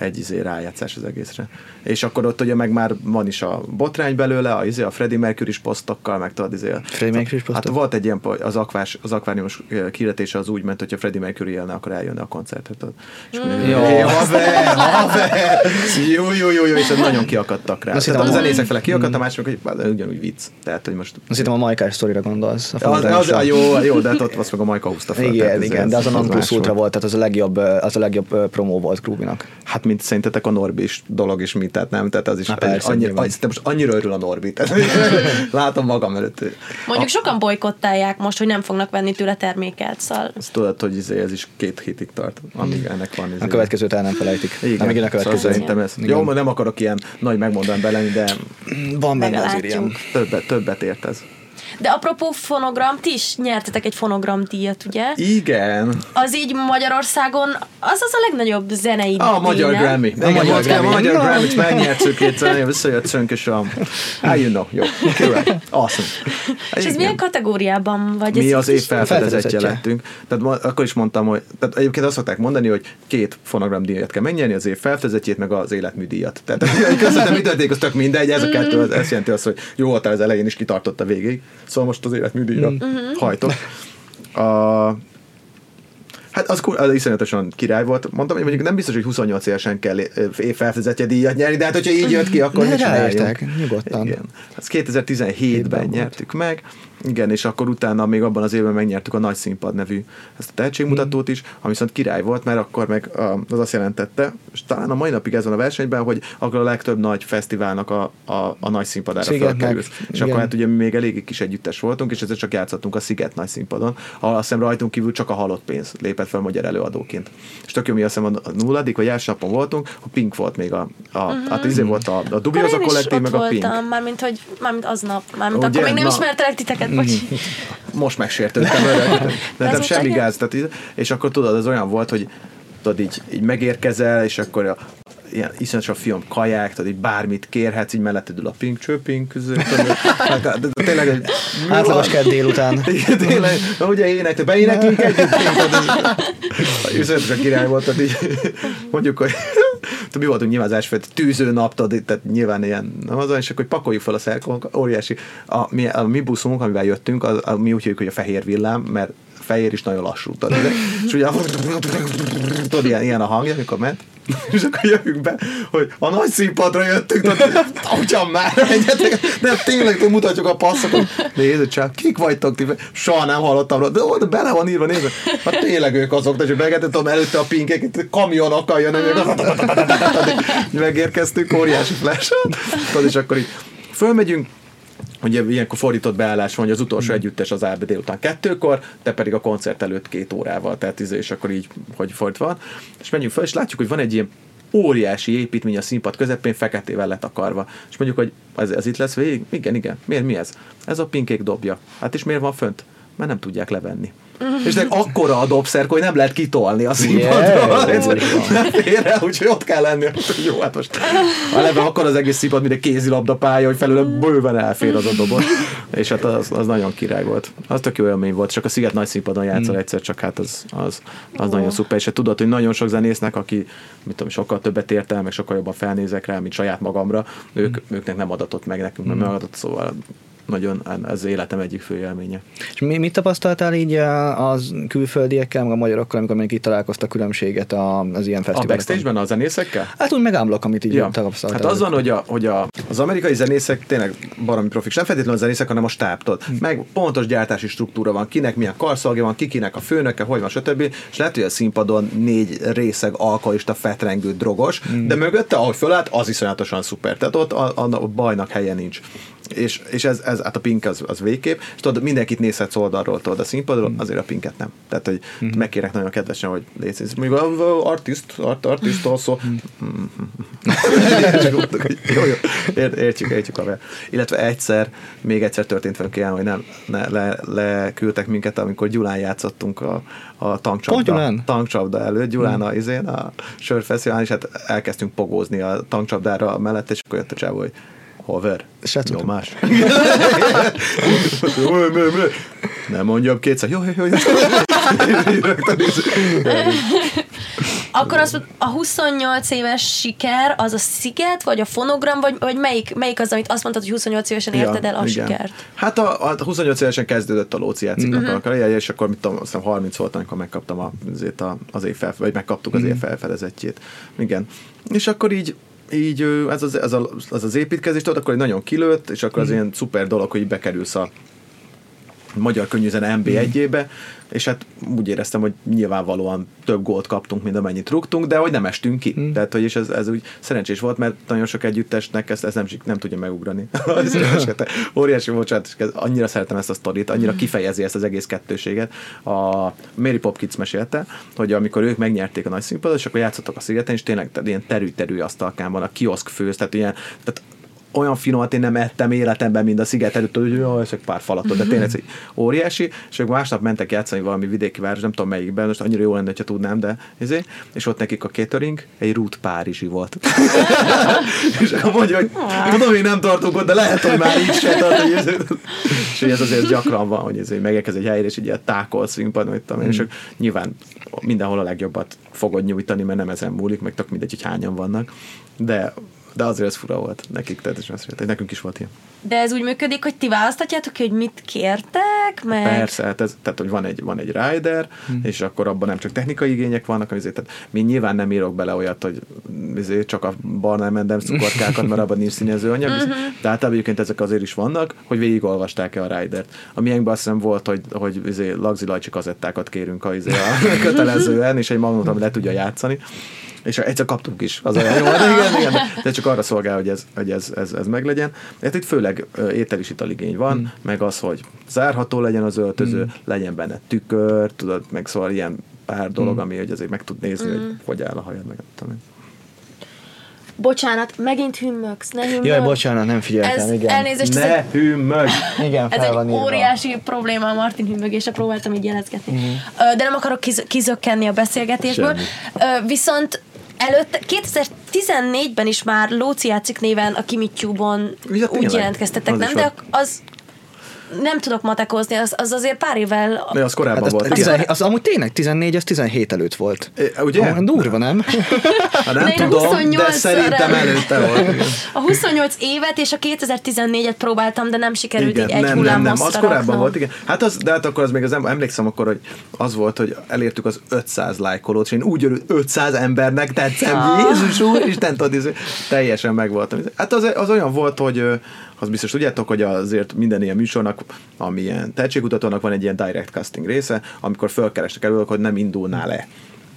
egy izé rájátszás az egészre. És akkor ott ugye meg már van is a botrány belőle, a, izé, a Freddie Mercury posztokkal, meg tudod, izé, a, Freddie Mercury-s Hát posztok? volt egy ilyen, az, akvás, az akváriumos kirdetése az úgy ment, hogyha Freddie Mercury élne, akkor eljönne a koncertre. tudod. És mondja, Jó. "Hé, haver, haver, jó, jó, jó, jó, és ez nagyon kiakadtak rá. Tehát a a- zenészek fele kiakadt, a másikok, hogy bár ugyanúgy vicc. Tehát, hogy most... Azt hittem a Majkás sztorira gondolsz. A Az, az, fonogramsra. jó, jó, de hát ott azt meg a Majka húzta fel. Igen, igen, ez- de az a non plus ultra volt. tehát az a legjobb, az a legjobb promó volt Krubinak. Hát, mint szerintetek a Norbi is dolog is mit, tehát nem, tehát az is, az is persze, annyi, nyilván. annyi, most annyira örül a Norbi, tehát látom magam előtt. Mondjuk sokan bolykottálják most, hogy nem fognak venni tőle terméket, szóval Azt tudod, hogy izé, ez is két hétig tart, amíg ennek van. Izé. A következőt el nem felejtik. Igen, Nem, igen, a szóval következő. szerintem ez. Igen. Jó, nem akarok ilyen nagy megmondani bele, de Van benne Meglátjuk. ilyen. többet, többet ért ez. De apropó fonogram, ti is nyertetek egy fonogram díjat, ugye? Igen. Az így Magyarországon, az az a legnagyobb zenei A díj, magyar nem? Grammy. Igen, magyar magyar Grammy. Grammy. magyar. Grammy-t megnyertük kétszer, visszajöttünk, és a... Ah, you know, jó. Correct. Awesome. És ez milyen kategóriában vagy? Mi az év Felfedezetje. lettünk. Tehát akkor is mondtam, hogy tehát egyébként azt szokták mondani, hogy két fonogram díjat kell megnyerni, az év felfedezetjét, meg az életműdíjat. Tehát közben mi történik, az tök mindegy, ez a kettő, ez jelenti azt, hogy jó voltál az elején is kitartott a végig. Szóval most az életműdíjra hajtok. A, Hát az, kur- az iszonyatosan király volt. Mondtam, hogy mondjuk nem biztos, hogy 28 évesen kell évfelfedezetje díjat nyerni, de hát hogyha így jött ki, akkor mit csináljunk? ráértek, nyugodtan. Igen. Az 2017-ben volt. nyertük meg, igen, és akkor utána még abban az évben megnyertük a Nagy Színpad nevű ezt a tehetségmutatót is, ami viszont király volt, mert akkor meg az azt jelentette, és talán a mai napig ez van a versenyben, hogy akkor a legtöbb nagy fesztiválnak a, a, a nagy színpadára felkerülsz. És igen. akkor hát ugye mi még eléggé kis együttes voltunk, és ezzel csak játszottunk a Sziget nagy színpadon, ahol azt hiszem rajtunk kívül csak a halott pénz lépett fel magyar előadóként. És tök jó, mi azt hiszem a nulladik vagy első napon voltunk, a Pink volt még a, a uh-huh. hát izé volt a, a Dubioza kollektív, meg a Pink. voltam, mármint, hogy, mármint aznap, mármint Ugye? akkor még nem Na. ismertelek titeket, bocs. most megsértődtem, öreg. de nem semmi gáz. Tehát, és akkor tudod, ez olyan volt, hogy tudod, így, így megérkezel, és akkor a, ilyen iszonyatos a film kaják, tudod, így bármit kérhetsz, így melletted ül a pink csőpink között, de- de tényleg egy Átlagos kedd délután. igen, tényleg, na, ugye énekli, beéneklünk együtt, iszonyatosan király volt, tehát így, mondjuk, hogy mi voltunk nyilván az első tűző nap, tehát nyilván ilyen, nem az, és akkor pakoljuk fel a szerkónk, óriási, a, mi, a mi buszunk, amivel jöttünk, az, a, mi úgy hívjuk, hogy a fehér villám, mert fehér is nagyon lassú, tudod, és ugye tudod, ilyen, ilyen a hangja, amikor ment, és akkor jövünk be, hogy a nagy színpadra jöttünk, tudod, már, menjetek, nem, tényleg tudod, mutatjuk a passzokat, nézd csak, kik vagytok ti, soha nem hallottam róla, de oda bele van írva, nézd, hát tényleg ők azok, de csak megetett, tudom, előtte a pinkek, kamionokkal jönnek, megérkeztünk, óriási flash, tudod, és akkor így fölmegyünk, Ugye ilyenkor fordított beállás van, hogy az utolsó együttes az be délután kettőkor, te pedig a koncert előtt két órával, tehát izé, és akkor így, hogy fordítva van. És menjünk fel, és látjuk, hogy van egy ilyen óriási építmény a színpad közepén, feketével letakarva. És mondjuk, hogy ez, ez itt lesz végig? Igen, igen. Miért, mi ez? Ez a pinkék dobja. Hát és miért van fönt? Mert nem tudják levenni. És de akkora a dobszerk, hogy nem lehet kitolni a színpadról. Yeah, el, úgyhogy ott kell lenni. Jó, hát most eleve akkor az egész színpad, mint egy kézilabda pálya, hogy felőle bőven elfér az a dobot. És hát az, az nagyon király volt. Az tök jó élmény volt, csak a Sziget nagy színpadon játszol egyszer, csak hát az, az, az nagyon szuper. És hát tudod, hogy nagyon sok zenésznek, aki mit tudom, sokkal többet ért el, meg sokkal jobban felnézek rá, mint saját magamra, ők, őknek nem adatott meg, nekünk nem adatott, szóval nagyon ez életem egyik fő élménye. És mi, mit tapasztaltál így a- az külföldiekkel, meg a magyarokkal, amikor még itt találkoztak különbséget a- az ilyen A fesztiválokon? backstage-ben a zenészekkel? Hát úgy megámblok, amit így Ja. tapasztaltál. Hát az van, hogy, a, hogy a, az amerikai zenészek tényleg baromi profik, nem feltétlenül a zenészek, hanem a stábtól. Hm. Meg pontos gyártási struktúra van, kinek milyen karszalgja van, kikinek a főnöke, hogy van, stb. És lehet, hogy a színpadon négy részeg alkoholista, fetrengő, drogos, Hm. de mögötte, ahogy fölállt, az iszonyatosan szuper. Tehát ott a, a, a bajnak helye nincs. És, és ez, ez, hát a pink az, az végképp, és tudod, mindenkit nézhetsz oldalról, tudod, a színpadról, Hm. azért a pinket nem. Tehát, hogy megkérek nagyon kedvesen, hogy szíves. Mondjuk, artist, art, artist also. Hogy jó, jó, Ér- értjük, értjük a Illetve egyszer, még egyszer történt velük ilyen, hogy nem, ne, le, leküldtek minket, amikor Gyulán játszottunk a, a tankcsapda, tankcsapda előtt, Gyulán a, izén, a sörfesztiválon, és hát elkezdtünk pogózni a tankcsapdára mellett, és akkor jött a csávó, hogy haver, Srácok. nyomás. Nem mondjam kétszer, jó, jó, jó. Akkor az a 28 éves siker, az a sziget, vagy a fonogram, vagy, vagy melyik, melyik az, amit azt mondtad, hogy 28 évesen érted el a igen. sikert? Hát a, a 28 évesen kezdődött a Lóci játsziknak Mhm. uh-huh. a karrierje, és akkor mit tudom, azt hiszem 30 volt, amikor megkaptam a, azért a, az év fel, vagy megkaptuk az év felfedezettjét. Igen. És akkor így így ez az, ez a, az, az építkezés, tudod, akkor egy nagyon kilőtt, és akkor az Mhm. ilyen szuper dolog, hogy bekerülsz a magyar könnyűzene MB1-ébe, és hát úgy éreztem, hogy nyilvánvalóan több gólt kaptunk, mint amennyit rúgtunk, de hogy nem estünk ki. Mm. Tehát, hogy és ez, ez úgy szerencsés volt, mert nagyon sok együttesnek ezt, ezt nem, nem tudja megugrani. Ez hát Óriási bocsánat, ez- annyira szeretem ezt a sztorit, annyira kifejezi ezt az egész kettőséget. A Mary Popkins mesélte, hogy amikor ők megnyerték a nagy színpadot, és akkor játszottak a szigeten, és tényleg ilyen terű-terű asztalkán van, a kioszk főz, tehát ilyen, tehát olyan finomat én nem ettem életemben, mint a sziget előtt, hogy jó, ezek pár falatot, de tényleg ez egy óriási, és ők másnap mentek játszani valami vidéki város, nem tudom melyikben, most annyira jó lenne, ha tudnám, de ezért, és ott nekik a catering egy rút Párizsi volt. és akkor mondja, hogy tudom, hogy nem tartunk ott, de lehet, hogy már így se tart, hogy ez, és hogy ez azért gyakran van, hogy ez megérkez egy helyre, és így ilyen tákol színpad, hogy tudom, én, és ők nyilván mindenhol a legjobbat fogod nyújtani, mert nem ezen múlik, meg tök mindegy, hogy hányan vannak, de de azért ez fura volt nekik, tehát és azt mondta, nekünk is volt ilyen. De ez úgy működik, hogy ti választatjátok ki, hogy mit kértek, meg... Persze, hát ez, tehát hogy van egy, van egy rider, hmm. és akkor abban nem csak technikai igények vannak, azért, tehát mi nyilván nem írok bele olyat, hogy azért csak a barna mendem cukorkákat, mert abban nincs színező anyag, Mhm. de hát egyébként ezek azért is vannak, hogy végigolvasták-e a ridert. A miénkben azt hiszem volt, hogy, hogy izé, lagzi lajcsi kazettákat kérünk a, izé, a kötelezően, és egy magnót, ami le tudja játszani. És egyszer kaptunk is, az olyan jó, de igen, igen, de csak arra szolgál, hogy ez, hogy ez, ez, ez meglegyen. Hát itt főleg étel és italigény van, mm. meg az, hogy zárható legyen az öltöző, mm. legyen benne tükör, tudod, meg szóval ilyen pár dolog, mm. ami hogy azért meg tud nézni, mm. hogy hogy áll a hajad, meg nem tudom. Bocsánat, megint hümmögsz, ne hümmögsz. Jaj, bocsánat, nem figyeltem, Ez igen. elnézést, ez Ne egy, hümmög! Igen, ez fel egy van írva. óriási probléma a Martin hümmögése, próbáltam így jelezgetni. Mhm. Ö, De nem akarok kiz- kizökkenni a beszélgetésből. Ö, Viszont előtte 2014-ben is már Lóci játszik néven a Kimittyúban Ja, úgy jelentkeztetek, Az nem? De az nem tudok matekozni, az, az azért pár évvel... De az korábban Hát az, volt. tizen, az amúgy tényleg 14, az 17 előtt volt. É, ugye? Amúgy Durva, nem? Hát nem De tudom, de 28-szor szerintem el- előtte volt. igen. A 28 évet és a 2014-et próbáltam, de nem sikerült így egy nem, nem, nem, az korábban raknom. volt, igen. Hát az, de hát akkor az még az, em- emlékszem akkor, hogy az volt, hogy elértük az 500 lájkolót, és én úgy örült, 500 embernek tetszem, Ah. Jézus úr, Isten tudod, teljesen megvoltam. Hát az, az olyan volt, hogy az biztos tudjátok, hogy azért minden ilyen műsornak, ami ilyen tehetségkutatónak van egy ilyen direct casting része, amikor fölkerestek elő, hogy nem indulnál le.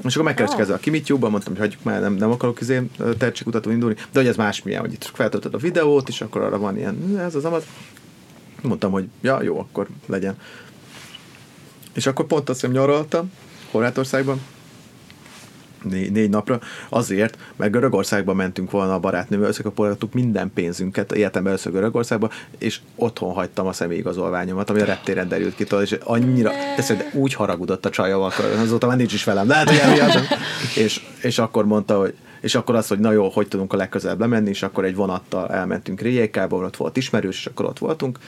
És akkor megkerestek Ah. ezzel a Kimittyúban, mondtam, hogy hagyjuk már, nem, nem akarok izé tehetségkutató indulni, de hogy ez másmilyen, hogy itt feltöltöd a videót, és akkor arra van ilyen, ez az amaz. Mondtam, hogy ja, jó, akkor legyen. És akkor pont azt hiszem nyaraltam Horvátországban, Négy, négy napra, azért, mert Görögországba mentünk volna a barátnővel, összekapolgattuk minden pénzünket, életemben először Görögországba, és otthon hagytam a személyigazolványomat, ami a reptéren derült ki, és annyira, teszed, úgy haragudott a csajjal, akkor azóta már nincs is velem, de hát ugye és, és akkor mondta, hogy és akkor az, hogy na jó, hogy tudunk a legközelebb lemenni, és akkor egy vonattal elmentünk Rijékába, ott volt ismerős, és akkor ott voltunk,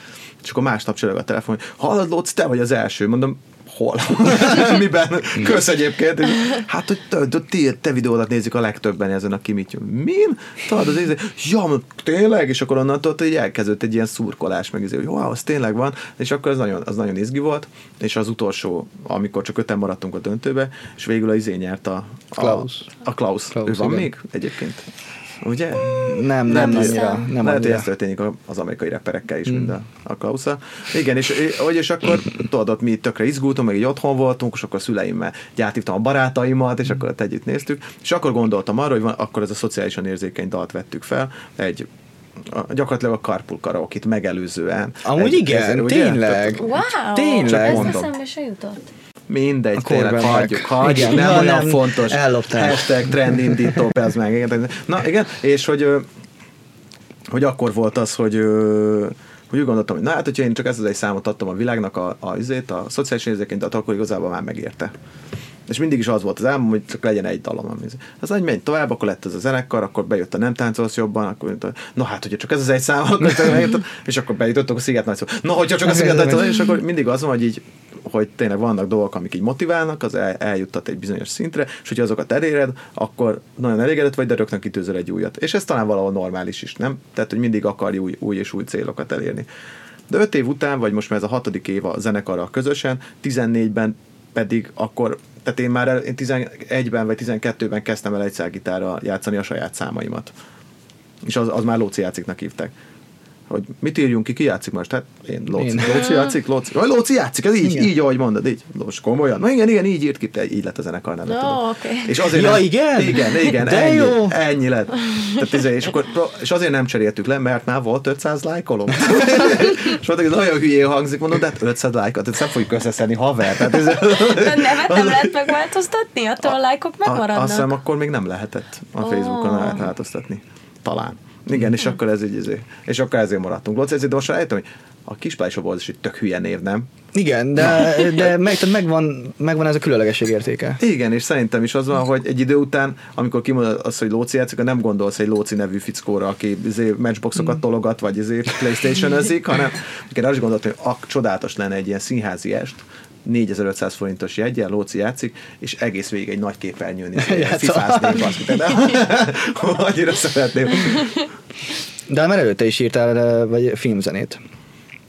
és akkor másnap csörög a telefon, hogy hallod, Lóc, te vagy az első, mondom, hol? Miben? Kösz egyébként. És, hát, hogy te, te, te, videódat nézik a legtöbben ezen a Kimityu. Min? Tudod, az íze, ja, tényleg? És akkor onnantól hogy elkezdődött egy ilyen szurkolás, meg izé, hogy wow, az tényleg van, és akkor az nagyon, az nagyon izgi volt, és az utolsó, amikor csak öten maradtunk a döntőbe, és végül a izé nyert a, a Klaus. A Klaus. Klaus, ő van igen. még egyébként? Ugye? Nem, nem, Nem annyira. Nem Lehet, hogy annyira. ez történik a- az amerikai reperekkel is, mind a, a Klausza. Igen, és, hogy és akkor tudod, ott mi tökre izgultunk, meg így otthon voltunk, és akkor a szüleimmel gyártívtam a barátaimat, és akkor ott együtt néztük, és akkor gondoltam arra, hogy van, akkor ez a szociálisan érzékeny dalt vettük fel, egy a, gyakorlatilag a Carpool Karaoke-t megelőzően. Amúgy egy, igen, ugye? tényleg. Wow! Tényleg. Ez mondom. eszembe se jutott. Mindegy, A tényleg, korban hagyjuk, hagyjuk, Igen, nem ja, olyan nem, fontos. ellopták. Hashtag trendindító, ez meg. Igen, na igen, és hogy, hogy akkor volt az, hogy hogy úgy gondoltam, hogy na hát, hogyha én csak ezt az egy számot adtam a világnak, a, a, izét, a szociális érzékenyt, akkor igazából már megérte. És mindig is az volt az álmom, hogy csak legyen egy dalom. Ami, az egy megy tovább, akkor lett ez a zenekar, akkor bejött a nem táncolsz jobban, akkor na hát, hogyha csak ez az egy szám, és akkor bejutottunk a Sziget Nagy Szó. Na, hogyha csak a Sziget Nagy Szó, és akkor mindig az van, hogy így hogy tényleg vannak dolgok, amik így motiválnak, az el, eljuttat egy bizonyos szintre, és hogyha azokat eléred, akkor nagyon elégedett vagy, de rögtön kitűzöl egy újat. És ez talán valahol normális is, nem? Tehát, hogy mindig akarj új, új és új célokat elérni. De öt év után, vagy most már ez a hatodik év a zenekarral közösen, 14-ben pedig akkor, tehát én már én 11-ben vagy 12-ben kezdtem el egyszergitárra játszani a saját számaimat. És az, az már Lóci játsziknak hívták. Hogy mit írjunk ki, ki játszik most? Hát én Lóci. Én. Lóci játszik, Lóci. Vagy Lóci játszik, ez így, Igen. így, ahogy mondod, így. Most komolyan. Na igen, igen, így írt ki, te, így lett a zenekar neve. Tudod. oké. És azért Ja, nem, igen? Igen, igen, De ennyi, jó. ennyi lett. Tehát, izé, és, akkor, és azért nem cseréltük le, mert már volt 500 lájkolom. és mondták, hogy nagyon hülyén hangzik, mondom, de hát 500 lájkot, ezt nem fogjuk összeszedni haver. Tehát, ez, A nevet nem lehet megváltoztatni? Attól a lájkok a, megmaradnak? azt hiszem, akkor még nem lehetett a Facebookon lehet változtatni. Talán. Igen, és akkor ez így, izé. és akkor ezért maradtunk. Lóci, ezért most rájöttem, hogy a Kispálysoból is egy tök hülye név, nem? Igen, de, de meg, tehát megvan, megvan ez a különlegesség értéke. Igen, és szerintem is az van, hogy egy idő után, amikor kimondod azt, hogy Lóci játszik, nem gondolsz egy Lóci nevű fickóra, aki izé matchboxokat tologat, vagy izé playstation hanem amikor azt gondoltam, hogy ak, csodálatos lenne egy ilyen színházi est, 4500 forintos jegyen, Lóci játszik, és egész végig egy nagy képernyőn is de annyira szeretném. De már előtte is írtál eh, vagy filmzenét.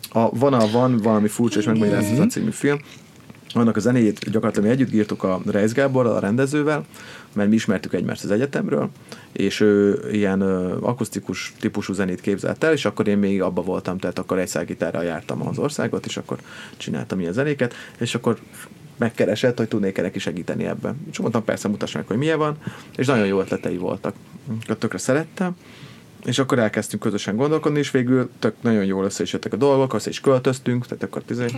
A, van, a, van valami furcsa és megmagyarázat a című film. Annak a zenéjét gyakorlatilag mi együtt írtuk a Reis Gáborral, a rendezővel, mert mi ismertük egymást az egyetemről, és ő ilyen ö, akusztikus típusú zenét képzelt el, és akkor én még abba voltam, tehát akkor egy gitárral jártam az országot, és akkor csináltam ilyen zenéket, és akkor megkeresett, hogy tudnék-e neki segíteni ebben. És mondtam, persze, mutass meg, hogy milyen van, és nagyon jó ötletei voltak. Akkor tökre szerettem, és akkor elkezdtünk közösen gondolkodni, és végül tök nagyon jól össze is jöttek a dolgok, össze is költöztünk, tehát akkor és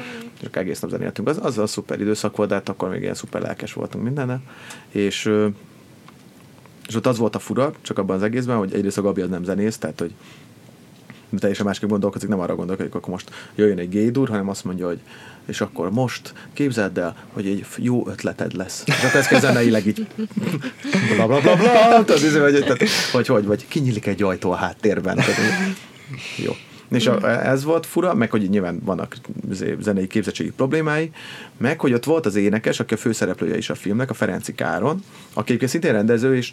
akkor egész nap zenéltünk. Az, az a szuper időszak volt, de hát akkor még ilyen szuper lelkes voltunk mindenne. És, és ott az volt a fura, csak abban az egészben, hogy egyrészt a Gabi az nem zenész, tehát hogy teljesen másképp gondolkozik, nem arra gondolkodik, hogy akkor most jöjjön egy gédur, hanem azt mondja, hogy és akkor most képzeld el, hogy egy jó ötleted lesz. És akkor ez kell zeneileg így bla bla bla bla, tudod, tehát, hogy, hogy, vagy kinyílik egy ajtó a háttérben. Tehát, jó. És a, ez volt fura, meg hogy nyilván vannak izé zenei képzettségi problémái, meg hogy ott volt az énekes, aki a főszereplője is a filmnek, a Ferenci Káron, aki egyébként szintén rendező, és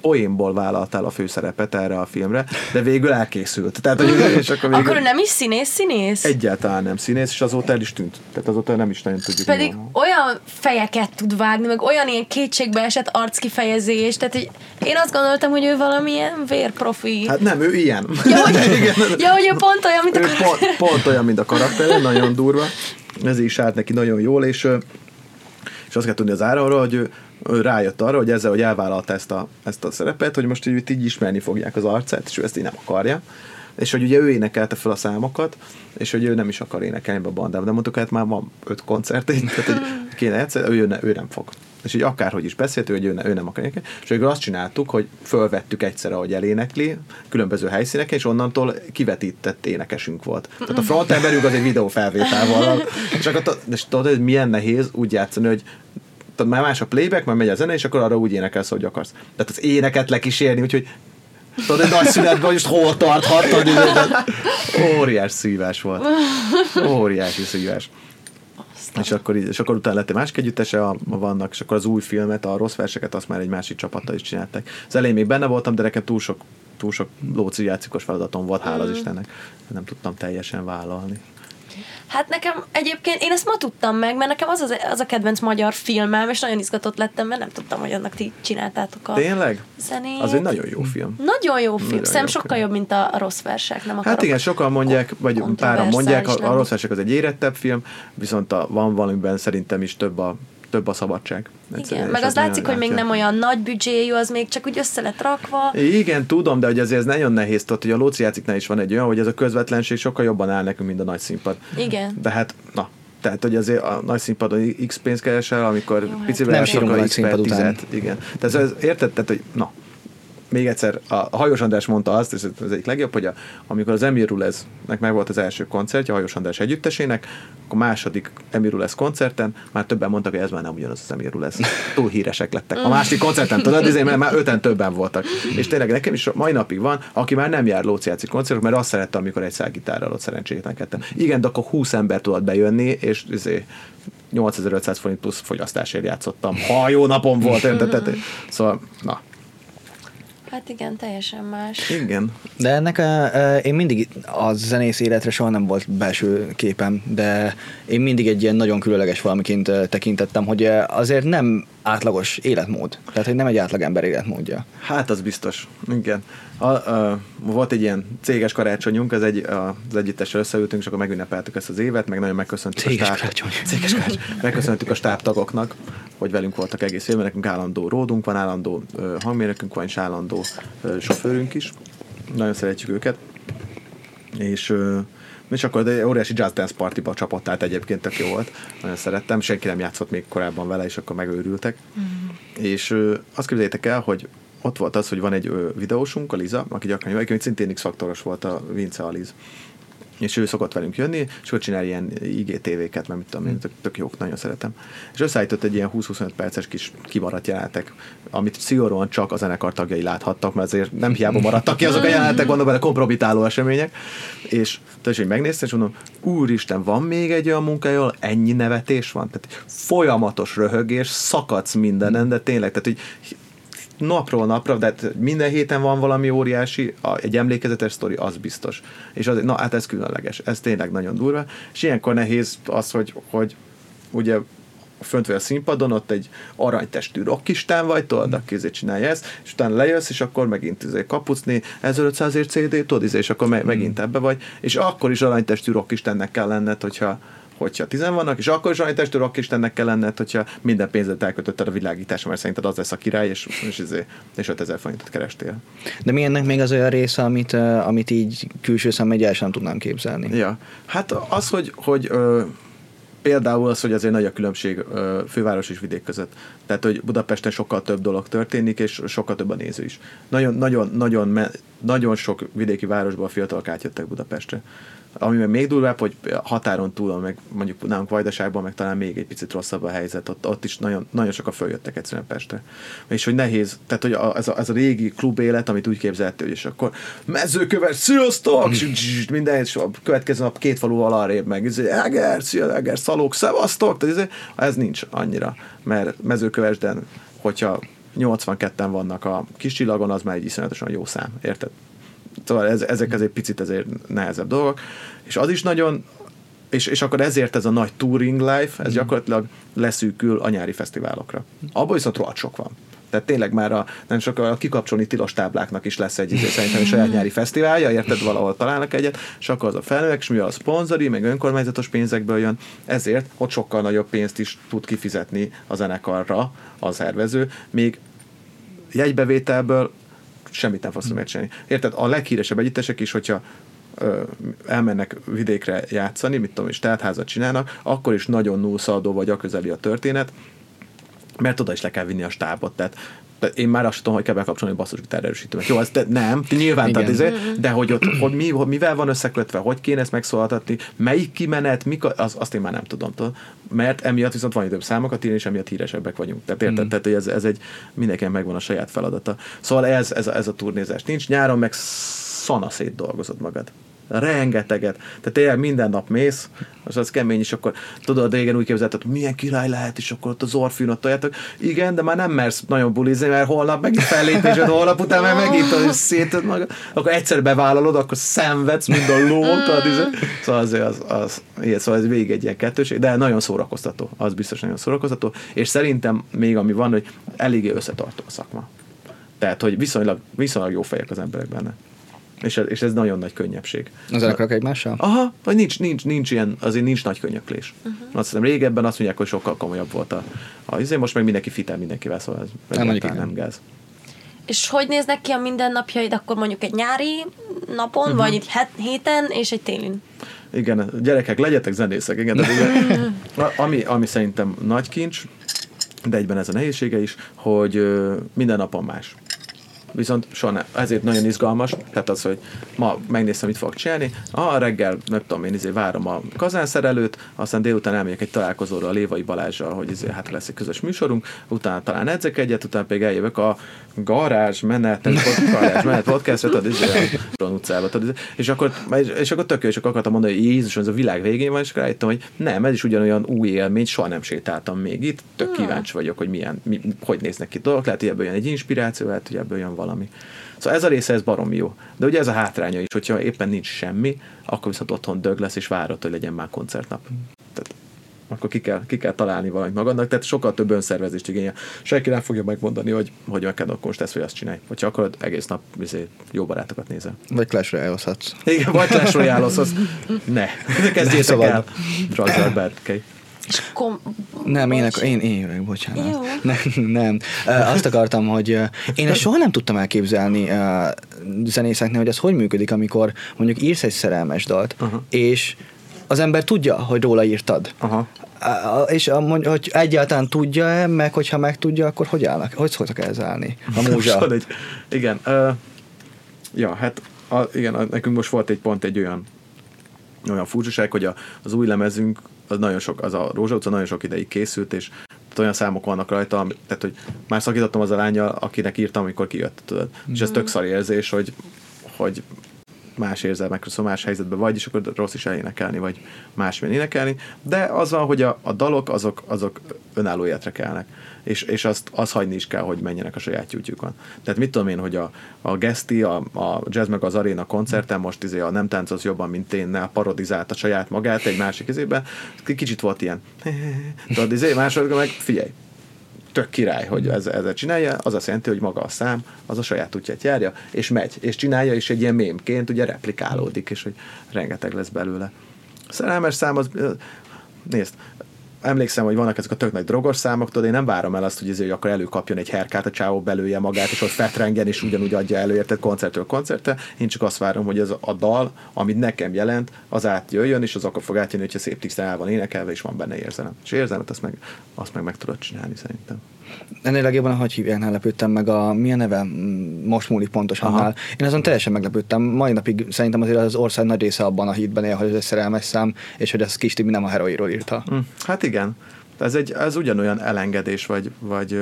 poénból vállaltál a főszerepet erre a filmre, de végül elkészült. Tehát, hogy, és akkor végül Akkor nem is színész, színész? egyáltalán nem színész, és azóta el is tűnt. Tehát azóta nem is nagyon tudjuk. Pedig mi olyan fejeket tud vágni, meg olyan ilyen kétségbe esett arckifejezés, tehát hogy én azt gondoltam, hogy ő valamilyen vérprofi. Hát nem, ő ilyen. ja, hogy, ja, hogy ő pont olyan, mint a karakter. pont, pont olyan, mint a karakter, nagyon durva. Ez is állt neki nagyon jól, és, és azt kell tudni az Áronról, hogy ő, ő rájött arra, hogy ezzel, hogy elvállalta ezt a, ezt a szerepet, hogy most így, így ismerni fogják az arcát, és ő ezt így nem akarja. És hogy ugye ő énekelte fel a számokat, és hogy ő nem is akar énekelni be a bandában. De mondtuk, hát már van öt koncert, így, tehát hogy kéne egyszer, ő, ne, ő nem fog. És így akárhogy is beszélt, hogy ő, ő nem akar énekelni. És végül azt csináltuk, hogy fölvettük egyszer, ahogy elénekli, különböző helyszíneken, és onnantól kivetített énekesünk volt. Tehát a frontemberünk az egy videófelvétel. És akkor és tudod, hogy milyen nehéz úgy játszani, hogy tudod, már más a playback, már megy a zene, és akkor arra úgy énekelsz, hogy akarsz. Tehát az éneket lekísérni, úgyhogy Tudod, egy nagy szünetben, hogy most hol tarthattad, óriás szívás volt. Óriási szívás. És akkor, így- és akkor utána lett egy másik együttese a, a vannak, és akkor az új filmet, a rossz verseket, azt már egy másik csapattal is csinálták. Az elején még benne voltam, de nekem túl sok, túl sok lóci játszikos feladatom volt, hála az Istennek. Nem tudtam teljesen vállalni. Hát nekem egyébként, én ezt ma tudtam meg, mert nekem az, az, az a kedvenc magyar filmem, és nagyon izgatott lettem, mert nem tudtam, hogy annak ti csináltátok a Tényleg? zenét. Az egy nagyon jó film. Nagyon jó film, jó sokkal film. jobb, mint a, a rossz versek, nem. Hát igen, sokan mondják, vagy páran mondják, a, a rossz versek az egy érettebb film, viszont a, van valamiben szerintem is több a, több a szabadság. Egyszerűen, Igen, meg az nagyon látszik, hogy még nem olyan nagy büdzséjű, az még csak úgy össze lett rakva. Igen, tudom, de hogy azért ez nagyon nehéz, tudod, hogy a Lóci játéknál is van egy olyan, hogy ez a közvetlenség sokkal jobban áll nekünk, mint a nagy színpad. Igen. De hát, na, tehát, hogy azért a nagy színpadon x pénzt keresel, amikor Jó, hát picivel Nem nagy x per színpad után. tizet. Igen. Tehát ez, érted? Tehát, hogy na, még egyszer, a Hajós András mondta azt, és ez egyik legjobb, hogy a, amikor az Emiruleznek meg volt az első koncertje, a Hajós András együttesének, akkor második Emirulez koncerten már többen mondtak, hogy ez már nem ugyanaz az Emirulez. Túl híresek lettek. A másik koncerten, tudod, ezért mert már öten többen voltak. És tényleg nekem is mai napig van, aki már nem jár Lóciáci koncertok, mert azt szerette, amikor egy szágitárral ott szerencsétlenkedtem. Igen, de akkor 20 ember tudott bejönni, és izé, 8500 forint plusz fogyasztásért játszottam. Ha jó napom volt, érted? Szóval, na, Hát igen, teljesen más. igen. De ennek a, a, én mindig a zenész életre soha nem volt belső képem, de én mindig egy ilyen nagyon különleges valamiként tekintettem, hogy azért nem átlagos életmód. Tehát, hogy nem egy átlagember életmódja. Hát az biztos, igen. A, a, volt egy ilyen céges karácsonyunk, az, egy, a, az együttessel összeültünk, és akkor megünnepeltük ezt az évet, meg nagyon megköszöntük Céges a stáb, karácsony. Céges karácsony. Megköszöntük a stábtagoknak, hogy velünk voltak egész évben, nekünk állandó ródunk van, állandó ö, hangmérnökünk van, és állandó ö, sofőrünk is. Nagyon szeretjük őket. És ö, és akkor egy óriási jazz dance partiba csapott át egyébként, tök jó volt. Nagyon szerettem, senki nem játszott még korábban vele, és akkor megőrültek. És ö, azt képzeljétek el, hogy ott volt az, hogy van egy videósunk, a Liza, aki gyakran jön, aki szintén X-faktoros volt a Vince Aliz. És ő szokott velünk jönni, és ott csinál ilyen IGTV-ket, mert mit tudom én, tök, tök jók, nagyon szeretem. És összeállított egy ilyen 20-25 perces kis kimaradt jelenetek, amit szigorúan csak a zenekar tagjai láthattak, mert azért nem hiába maradtak ki azok a jelenetek, vannak benne kompromitáló események. És tudod, hogy megnézte, és mondom, úristen, van még egy olyan munkája, ahol ennyi nevetés van? Tehát folyamatos röhögés, szakadsz mindenen, de tényleg, tehát hogy napról napra, de hát minden héten van valami óriási, egy emlékezetes sztori, az biztos. És az, na hát ez különleges, ez tényleg nagyon durva, és ilyenkor nehéz az, hogy, hogy ugye fönt vagy a színpadon, ott egy aranytestű rockistán vagy, tudod, aki izé csinálja ezt, és utána lejössz, és akkor megint izé kapucni 1500 ért CD, tudod, izé, és akkor me- megint ebbe vagy, és akkor is aranytestű rockistánnek kell lenned, hogyha hogyha tizen vannak, és akkor is aranytestű rockistennek kell lenned, hogyha minden pénzet elkötötted a világításra, mert szerinted az lesz a király, és, és, izé, és 5000 forintot kerestél. De mi ennek még az olyan része, amit, amit így külső szemmel el sem tudnám képzelni. Ja, hát az, hogy, hogy ö, például az, hogy azért nagy a különbség ö, főváros és vidék között. Tehát, hogy Budapesten sokkal több dolog történik, és sokkal több a néző is. Nagyon, nagyon, nagyon, me- nagyon sok vidéki városból a fiatalok átjöttek Budapestre. Ami meg még durvább, hogy határon túl, meg mondjuk nálunk Vajdaságban, meg talán még egy picit rosszabb a helyzet, ott, ott is nagyon, nagyon sokan följöttek egyszerűen Pestre. És hogy nehéz, tehát hogy a, ez, a, ez a régi klub élet, amit úgy képzelte, hogy és akkor mezőköves, sziasztok, zsuzs, minden, és a következő nap két falu alárébb meg, izé, Eger, szia, Eger, szalók, szevasztok, tehát izé, ez nincs annyira, mert mezőkövesden, hogyha 82-en vannak a kis csillagon, az már egy iszonyatosan jó szám, érted? Szóval ez, ezek azért picit ezért nehezebb dolgok, és az is nagyon, és, és akkor ezért ez a nagy touring life, ez gyakorlatilag leszűkül a nyári fesztiválokra. Abban viszont rohadt sok van. Tehát tényleg már a, nem csak a kikapcsolni tilos tábláknak is lesz egy szerintem saját nyári fesztiválja, érted, valahol találnak egyet, és akkor az a felnőtt, és mivel a szponzori, meg önkormányzatos pénzekből jön, ezért ott sokkal nagyobb pénzt is tud kifizetni a zenekarra a szervező, még jegybevételből semmit nem fogsz megcsinálni. Érted? A leghíresebb együttesek is, hogyha elmennek vidékre játszani, mit tudom, és teltházat csinálnak, akkor is nagyon nullszaldó vagy a közeli a történet, mert oda is le kell vinni a stábot, tehát én már azt tudom, hogy kell bekapcsolni a basszusgitár erősítőmet. Jó, az te, nem, nyilván, tehát izé, de hogy ott, hogy mi, hogy mivel van összekötve, hogy kéne ezt megszólaltatni, melyik kimenet, mik, a- az, azt én már nem tudom, tudod? mert emiatt viszont van időm számokat írni, és emiatt híresebbek vagyunk. Tehát érted? Mm. Tehát hogy ez, ez egy, mindenkinek megvan a saját feladata. Szóval ez, ez, a, ez a turnézás nincs. Nyáron meg szanaszét dolgozod magad. Rengeteget. Tehát tényleg minden nap mész, az az kemény, és akkor tudod, régen úgy képzelted, hogy milyen király lehet, és akkor ott az orfűn ott toljátok. Igen, de már nem mersz nagyon bulizni, mert holnap megint fellépésed, holnap után már megint az széted magad. Akkor egyszer bevállalod, akkor szenvedsz, mint a ló, tudod. Szóval azért az, az, igen, szóval ez végig egy ilyen kettőség, de nagyon szórakoztató, az biztos nagyon szórakoztató, és szerintem még ami van, hogy eléggé összetartó a szakma. Tehát, hogy viszonylag, viszonylag jó fejek az emberek benne. És ez, és ez nagyon nagy könnyebbség. Az zenekarok egymással? Aha, hogy nincs, nincs, nincs ilyen, azért nincs nagy könyöklés. Uh-huh. Azt hiszem régebben azt mondják, hogy sokkal komolyabb volt a, a izé, most meg mindenki fitel mindenkivel, szóval ez Nem, mondjuk nem gáz. És hogy néznek ki a mindennapjaid akkor mondjuk egy nyári napon, uh-huh. vagy egy het, héten, és egy télin? Igen, gyerekek, legyetek zenészek, igen, de igen. Ami, ami szerintem nagy kincs, de egyben ez a nehézsége is, hogy minden napon más. Viszont soha nem. Ezért nagyon izgalmas, tehát az, hogy ma megnéztem, mit fogok csinálni, a reggel, nem tudom én, izé, várom a kazánszerelőt, aztán délután elmegyek egy találkozóra a Lévai Balázsral, hogy izé, hát lesz egy közös műsorunk, utána talán edzek egyet, utána pedig eljövök a garázs menet, garázs menet podcastra, tudod, izé, a utcába, tudod, izé. és akkor, és akkor tök jó, és akkor akartam mondani, hogy Jézus, ez a világ végén van, és akkor rájöttem, hogy nem, ez is ugyanolyan új élmény, soha nem sétáltam még itt, tök kíváncsi vagyok, hogy milyen, mi, hogy néznek ki dolgok, lehet, hogy ebből jön egy inspiráció, lehet, hogy ebből jön valami. Szóval ez a része, ez baromi jó. De ugye ez a hátránya is, hogyha éppen nincs semmi, akkor viszont otthon dög lesz, és várod, hogy legyen már koncertnap. Tehát akkor ki kell, ki kell találni valamit magadnak, tehát sokkal több önszervezést igényel. Senki nem fogja megmondani, hogy, hogy meg kell akkor most ezt vagy azt csinálj. Hogyha akarod, egész nap izé, jó barátokat nézel. Vagy Clash Royale-ozhatsz. Igen, vagy Clash royale ne. Kezdjétek el. Dragzarbert, És kom- Nem, én, ak- én, én jövök, bocsánat. Jó. Nem, nem. Azt akartam, hogy én ezt soha nem tudtam elképzelni zenészeknél, hogy ez hogy működik, amikor mondjuk írsz egy szerelmes dalt, Aha. és az ember tudja, hogy róla írtad. Aha. És a, mondja, hogy egyáltalán tudja-e, meg hogyha megtudja, akkor hogy állnak? Hogy szoktak ezzel állni? A múzsa. Igen. Uh, ja, hát a, igen, a, nekünk most volt egy pont egy olyan olyan furcsaság, hogy a, az új lemezünk, az nagyon sok, az a Rózsa utca nagyon sok ideig készült, és tehát olyan számok vannak rajta, tehát hogy már szakítottam az a lányjal, akinek írtam, amikor kijött, tudod. És ez tök szar érzés, hogy, hogy más érzelmekről, szóval más helyzetben vagy, és akkor rossz is elénekelni, vagy másmilyen énekelni, de az van, hogy a, a dalok azok, azok önálló életre kelnek, és, és azt, az hagyni is kell, hogy menjenek a saját tyútjukon. Tehát mit tudom én, hogy a, a Geszti, a, a Jazz meg az Arena koncerten most izé a Nem táncolsz jobban, mint én, ne parodizálta saját magát egy másik izében, kicsit volt ilyen, tudod, izé, másodikon meg figyelj, tök király, hogy ez, ezzel csinálja, az azt jelenti, hogy maga a szám az a saját útját járja, és megy, és csinálja, és egy ilyen mémként ugye replikálódik, és hogy rengeteg lesz belőle. Szerelmes szám az, nézd, emlékszem, hogy vannak ezek a tök nagy drogos számok, tudod, én nem várom el azt, hogy, ezért, akkor előkapjon egy herkát, a csávó belője magát, és ott fetrengen, és ugyanúgy adja elő, érted, koncertről koncertre. Én csak azt várom, hogy ez a dal, amit nekem jelent, az átjöjjön, és az akkor fog átjönni, hogyha szép tisztán el van énekelve, és van benne érzelem. És érzelmet azt meg, azt meg meg tudod csinálni szerintem. Ennél legjobban, hogy hívják, lepődtem meg a, mi a neve, Mm, most múlik pontosan Aha. Én azon teljesen meglepődtem. Mai napig szerintem azért az ország nagy része abban a hitben él, hogy ez egy szerelmes szám, és hogy ez kis Tibi nem a heroiról írta. Mm, Hát igen. Ez, egy, ez ugyanolyan elengedés, vagy, vagy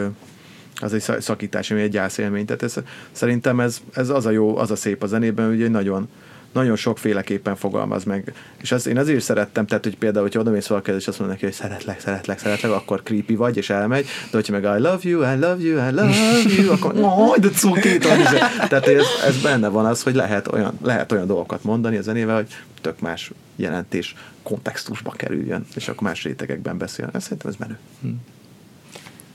az egy szak- szakítás, ami egy gyászélmény. Tehát ez, szerintem ez, ez az a jó, az a szép a zenében, hogy egy nagyon, nagyon sokféleképpen fogalmaz meg. És ezt én azért is szerettem, tehát, hogy például, hogyha oda mész valakihez, és azt mondod neki, hogy szeretlek, szeretlek, szeretlek, akkor creepy vagy, és elmegy, de hogyha meg I love you, I love you, I love you, akkor majd de izé. Tehát ez, ez, benne van az, hogy lehet olyan, lehet olyan dolgokat mondani a zenével, hogy tök más jelentés kontextusba kerüljön, és akkor más rétegekben beszél. Ez szerintem ez menő.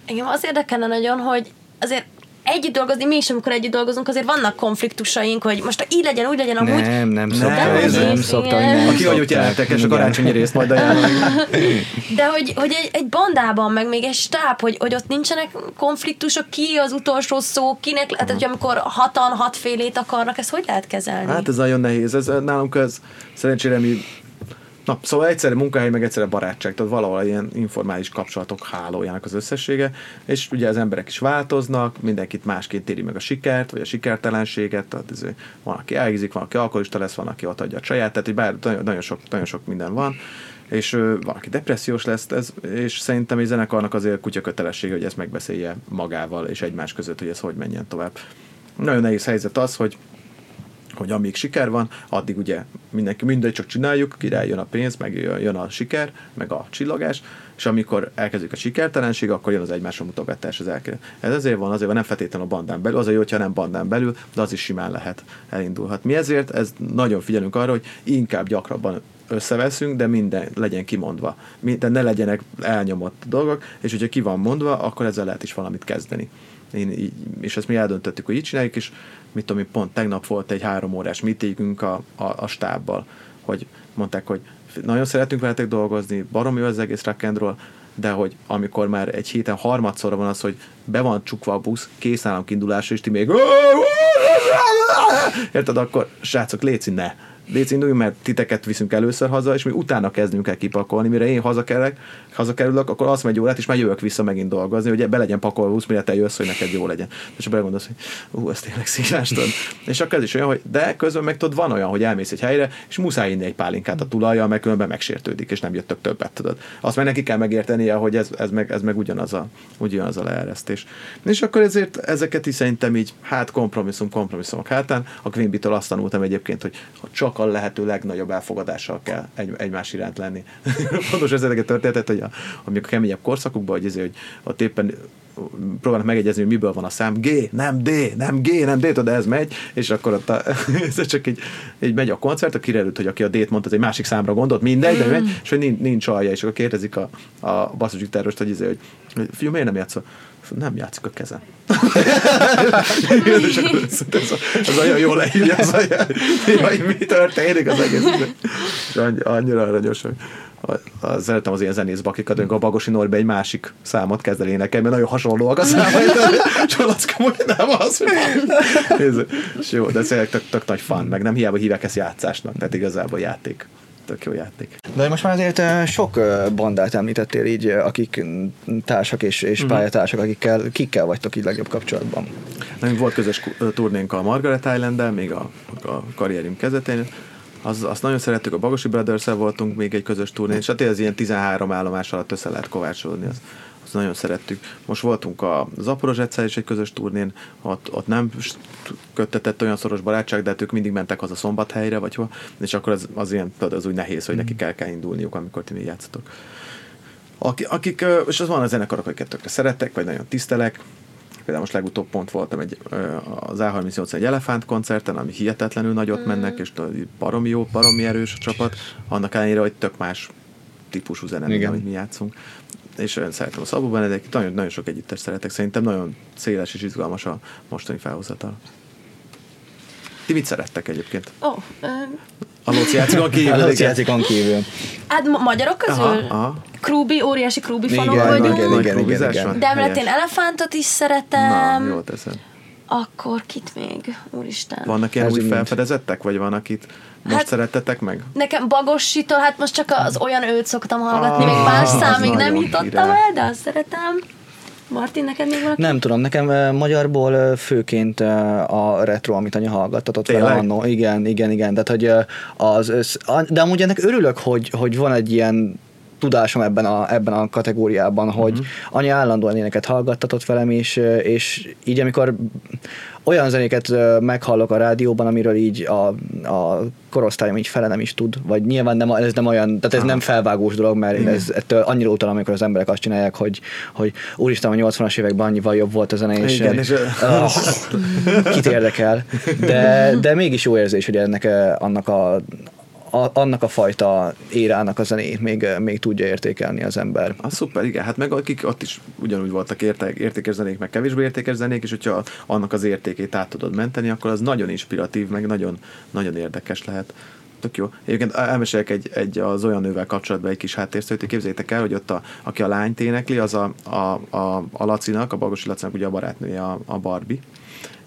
Engem az érdekelne nagyon, hogy azért együtt dolgozni, mi is, amikor együtt dolgozunk, azért vannak konfliktusaink, hogy most így legyen, úgy legyen, amúgy. Nem, nem szokta, Nem, nem, nem nem, szokta, igen. nem Aki vagy, hogy és a karácsonyi részt majd ajánlom. De hogy, hogy egy, egy bandában, meg még egy stáb, hogy, hogy ott nincsenek konfliktusok, ki az utolsó szó, kinek, tehát hogy amikor hatan hatfélét akarnak, ezt hogy lehet kezelni? Hát ez nagyon nehéz. Ez, nálunk ez szerencsére mi Na, szóval egyszerre munkahely, meg egyszerre barátság, tehát valahol ilyen informális kapcsolatok hálójának az összessége, és ugye az emberek is változnak, mindenkit másként éri meg a sikert, vagy a sikertelenséget, tehát ez, van, aki elhízik, van, aki alkoholista lesz, van, aki ott adja a saját, tehát így bár, nagyon, nagyon, sok, nagyon sok minden van, és ö, van, aki depressziós lesz, ez, és szerintem egy zenekarnak azért kutya kötelessége, hogy ezt megbeszélje magával és egymás között, hogy ez hogy menjen tovább. Nagyon nehéz helyzet az, hogy hogy amíg siker van, addig ugye mindenki mindegy, csak csináljuk, király jön a pénz, meg jön a siker, meg a csillagás, és amikor elkezdődik a sikertelenség, akkor jön az egymásra mutogatás az elkezd. Ez azért van, azért van, nem feltétlenül a bandán belül, az a jó, hogyha nem bandán belül, de az is simán lehet, elindulhat. Mi ezért ez nagyon figyelünk arra, hogy inkább gyakrabban összeveszünk, de minden legyen kimondva. De ne legyenek elnyomott dolgok, és hogyha ki van mondva, akkor ezzel lehet is valamit kezdeni. Én és ezt mi eldöntöttük, hogy így csináljuk, és mit tudom, én, pont tegnap volt egy három órás meetingünk a, a, a stábbal, hogy mondták, hogy nagyon szeretünk veletek dolgozni, baromi jó az egész rock and roll, de hogy amikor már egy héten harmadszorra van az, hogy be van csukva a busz, kész állam kiindulásra, és ti még érted, akkor srácok, léci ne légy induljunk, mert titeket viszünk először haza, és mi utána kezdünk el kipakolni, mire én hazakerek, hazakerülök, akkor azt megy órát, és már jövök vissza megint dolgozni, hogy be legyen pakolva 20 mire te jössz, hogy neked jó legyen. És akkor gondolsz, hogy ú, ez tényleg szívás. És akkor ez is olyan, hogy de közben meg tudod, van olyan, hogy elmész egy helyre, és muszáj inni egy pálinkát a tulajjal, mert különben megsértődik, és nem jöttök többet, tudod. Azt meg neki kell megértenie, hogy ez, ez, meg, ez meg ugyanaz a, ugyanaz a leeresztés. És akkor ezért ezeket is szerintem így, hát kompromisszum, kompromisszumok hátán. A Queen től azt tanultam egyébként, hogy csak a lehető legnagyobb elfogadással kell egy, egymás iránt lenni. Fontos ezeket történetet, hogy a, amikor a keményebb korszakukban, hogy, ezért, hogy ott éppen próbálnak megegyezni, hogy miből van a szám. G, nem D, nem G, nem D, de ez megy, és akkor ott a, ez csak így, így megy a koncert, akkor kiderült, hogy aki a D-t mondta, egy másik számra gondolt, mindegy, de megy, és hogy nincs, nincs alja, és akkor kérdezik a, a basszusgitárost, hogy, izé, hogy, hogy fiú, miért nem játszol? Nem játszik a kezem. ez, olyan jól leírja, az olyan, hogy mi történik az egész. És annyira aranyos, hogy a, a, szeretem az ilyen zenész bakikat, a Bagosi Norbi egy másik számot kezd el énekelni, mert nagyon hasonlóak a számai, és Alacka hogy nem az, hogy és jó, de ez tök, tök nagy fan, meg nem hiába hívják ezt játszásnak, tehát igazából játék tök jó játék. De most már azért eh, sok eh, bandát említettél így, eh, akik társak és, és uh-huh. pályatársak, akikkel, kikkel vagytok így legjobb kapcsolatban? Nem volt közös turnénk a Margaret island még a, a karrierünk kezdetén, az, azt nagyon szerettük, a Bagosi brothers voltunk még egy közös turnén, és hát ez ilyen 13 állomás alatt össze lehet kovácsolódni, az, azt nagyon szerettük. Most voltunk a Zaporozsetszel is egy közös turnén, ott, ott nem köttetett olyan szoros barátság, de hát ők mindig mentek haza szombathelyre, vagy hol, és akkor az, az ilyen, az úgy nehéz, hogy nekik el kell indulniuk, amikor ti még játszatok. Akik, és az van a zenekarok, akiket tökre szeretek, vagy nagyon tisztelek, Például most legutóbb pont voltam egy, az A38 egy Elefánt koncerten, ami hihetetlenül nagyot mm. mennek, és baromi jó, baromi erős a csapat, annak ellenére, hogy tök más típusú zene, mint amit mi játszunk. És olyan szeretem a Szabó Benedek, nagyon, nagyon sok együttes szeretek, szerintem nagyon széles és izgalmas a mostani felhozatal. Ti mit szerettek egyébként? Ó, oh, um... A Lóciácikon kívül. A Lóciácikon kívül. Hát ma- magyarok közül? Aha, aha. Krúbi, óriási Krúbi fanok igen, vagyunk. Igen, igen, igen, igen. De emellett én Elefántot is szeretem. Na, jól teszed. Akkor kit még? Úristen. Vannak ilyen új felfedezettek, vagy van, akit most hát, szerettetek meg? Nekem Bagossitól, hát most csak az olyan őt szoktam hallgatni, ah, még más számig nem jutottam el, de azt szeretem. Martin, neked még valaki? Nem tudom, nekem magyarból főként a retro, amit anya hallgattatott Tényleg? vele annó. Igen, igen, igen. Tehát, hogy az, de amúgy ennek örülök, hogy, hogy van egy ilyen tudásom ebben a, ebben a kategóriában, uh-huh. hogy anya állandóan éneket hallgattatott velem, és, és így amikor olyan zenéket meghallok a rádióban, amiről így a, a korosztályom így fele nem is tud, vagy nyilván nem, ez nem olyan, tehát ez Aha. nem felvágós dolog, mert Igen. ez ettől annyira utal, amikor az emberek azt csinálják, hogy, hogy úristen, a 80-as években annyival jobb volt a zene, és, Igen, és uh, kit érdekel, de, de mégis jó érzés, hogy ennek annak a, a, annak a fajta érának a zenét még, még tudja értékelni az ember. A szuper, igen, hát meg akik ott is ugyanúgy voltak érték, értékes zenék, meg kevésbé értékes zenék, és hogyha annak az értékét át tudod menteni, akkor az nagyon inspiratív, meg nagyon, nagyon érdekes lehet. Tök jó. Egyébként elmesélek egy, egy az olyan nővel kapcsolatban egy kis háttérszőt, képzeljétek el, hogy ott a, aki a lányt énekli, az a, a, a, a Lacinak, a Bagosi Lacinak ugye a barátnője a, a Barbie,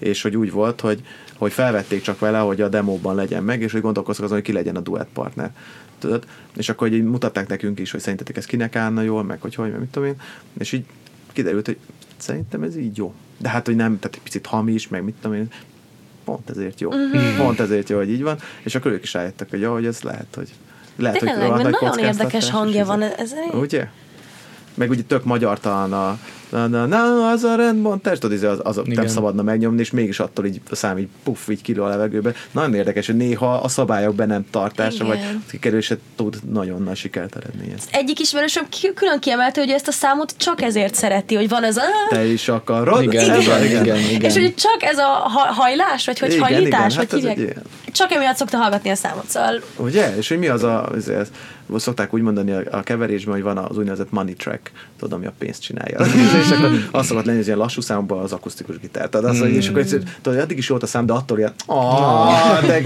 és hogy úgy volt, hogy hogy felvették csak vele, hogy a demóban legyen meg, és hogy gondolkoztak azon, hogy ki legyen a duett partner. tudod, és akkor így mutatták nekünk is, hogy szerintetek ez kinek állna jól, meg hogy hogy, meg mit tudom én, és így kiderült, hogy szerintem ez így jó. De hát, hogy nem, tehát egy picit hamis, meg mit tudom én, pont ezért jó. Uh-huh. Pont ezért jó, hogy így van, és akkor ők is rájöttek, hogy jó, hogy ez lehet, hogy lehet, Tényleg, hogy nagyon érdekes hangja van. ez- Ez, Ugye? Meg ugye tök magyar talán a na, na, na, az a rendbontás, tudod, izé, az, az nem Igen. szabadna megnyomni, és mégis attól így a szám így puff, így kilő a levegőbe. Nagyon érdekes, hogy néha a szabályok be nem tartása, vagy Igen. kikerülése tud nagyon nagy sikert eredményezni. Egyik ismerősöm külön kiemelte, hogy ezt a számot csak ezért szereti, hogy van ez a... Te is akarod? Igen, igen, van, igen, igen. És hogy csak ez a ha- hajlás, vagy hogy Igen, hajlítás, igen, vagy hát hívják. Csak emiatt szokta hallgatni a számot, szóval Ugye? És hogy mi az a, ez, ez, szokták úgy mondani a, a keverésben, hogy van az úgynevezett money track, tudod, ami a pénzt csinálja. És akkor az szokott lenni, hogy ilyen lassú számokban az akusztikus gitár. Tehát az, hogy, és akkor egyszer, tudod, addig is volt a szám, de attól ilyen, "Ah, de,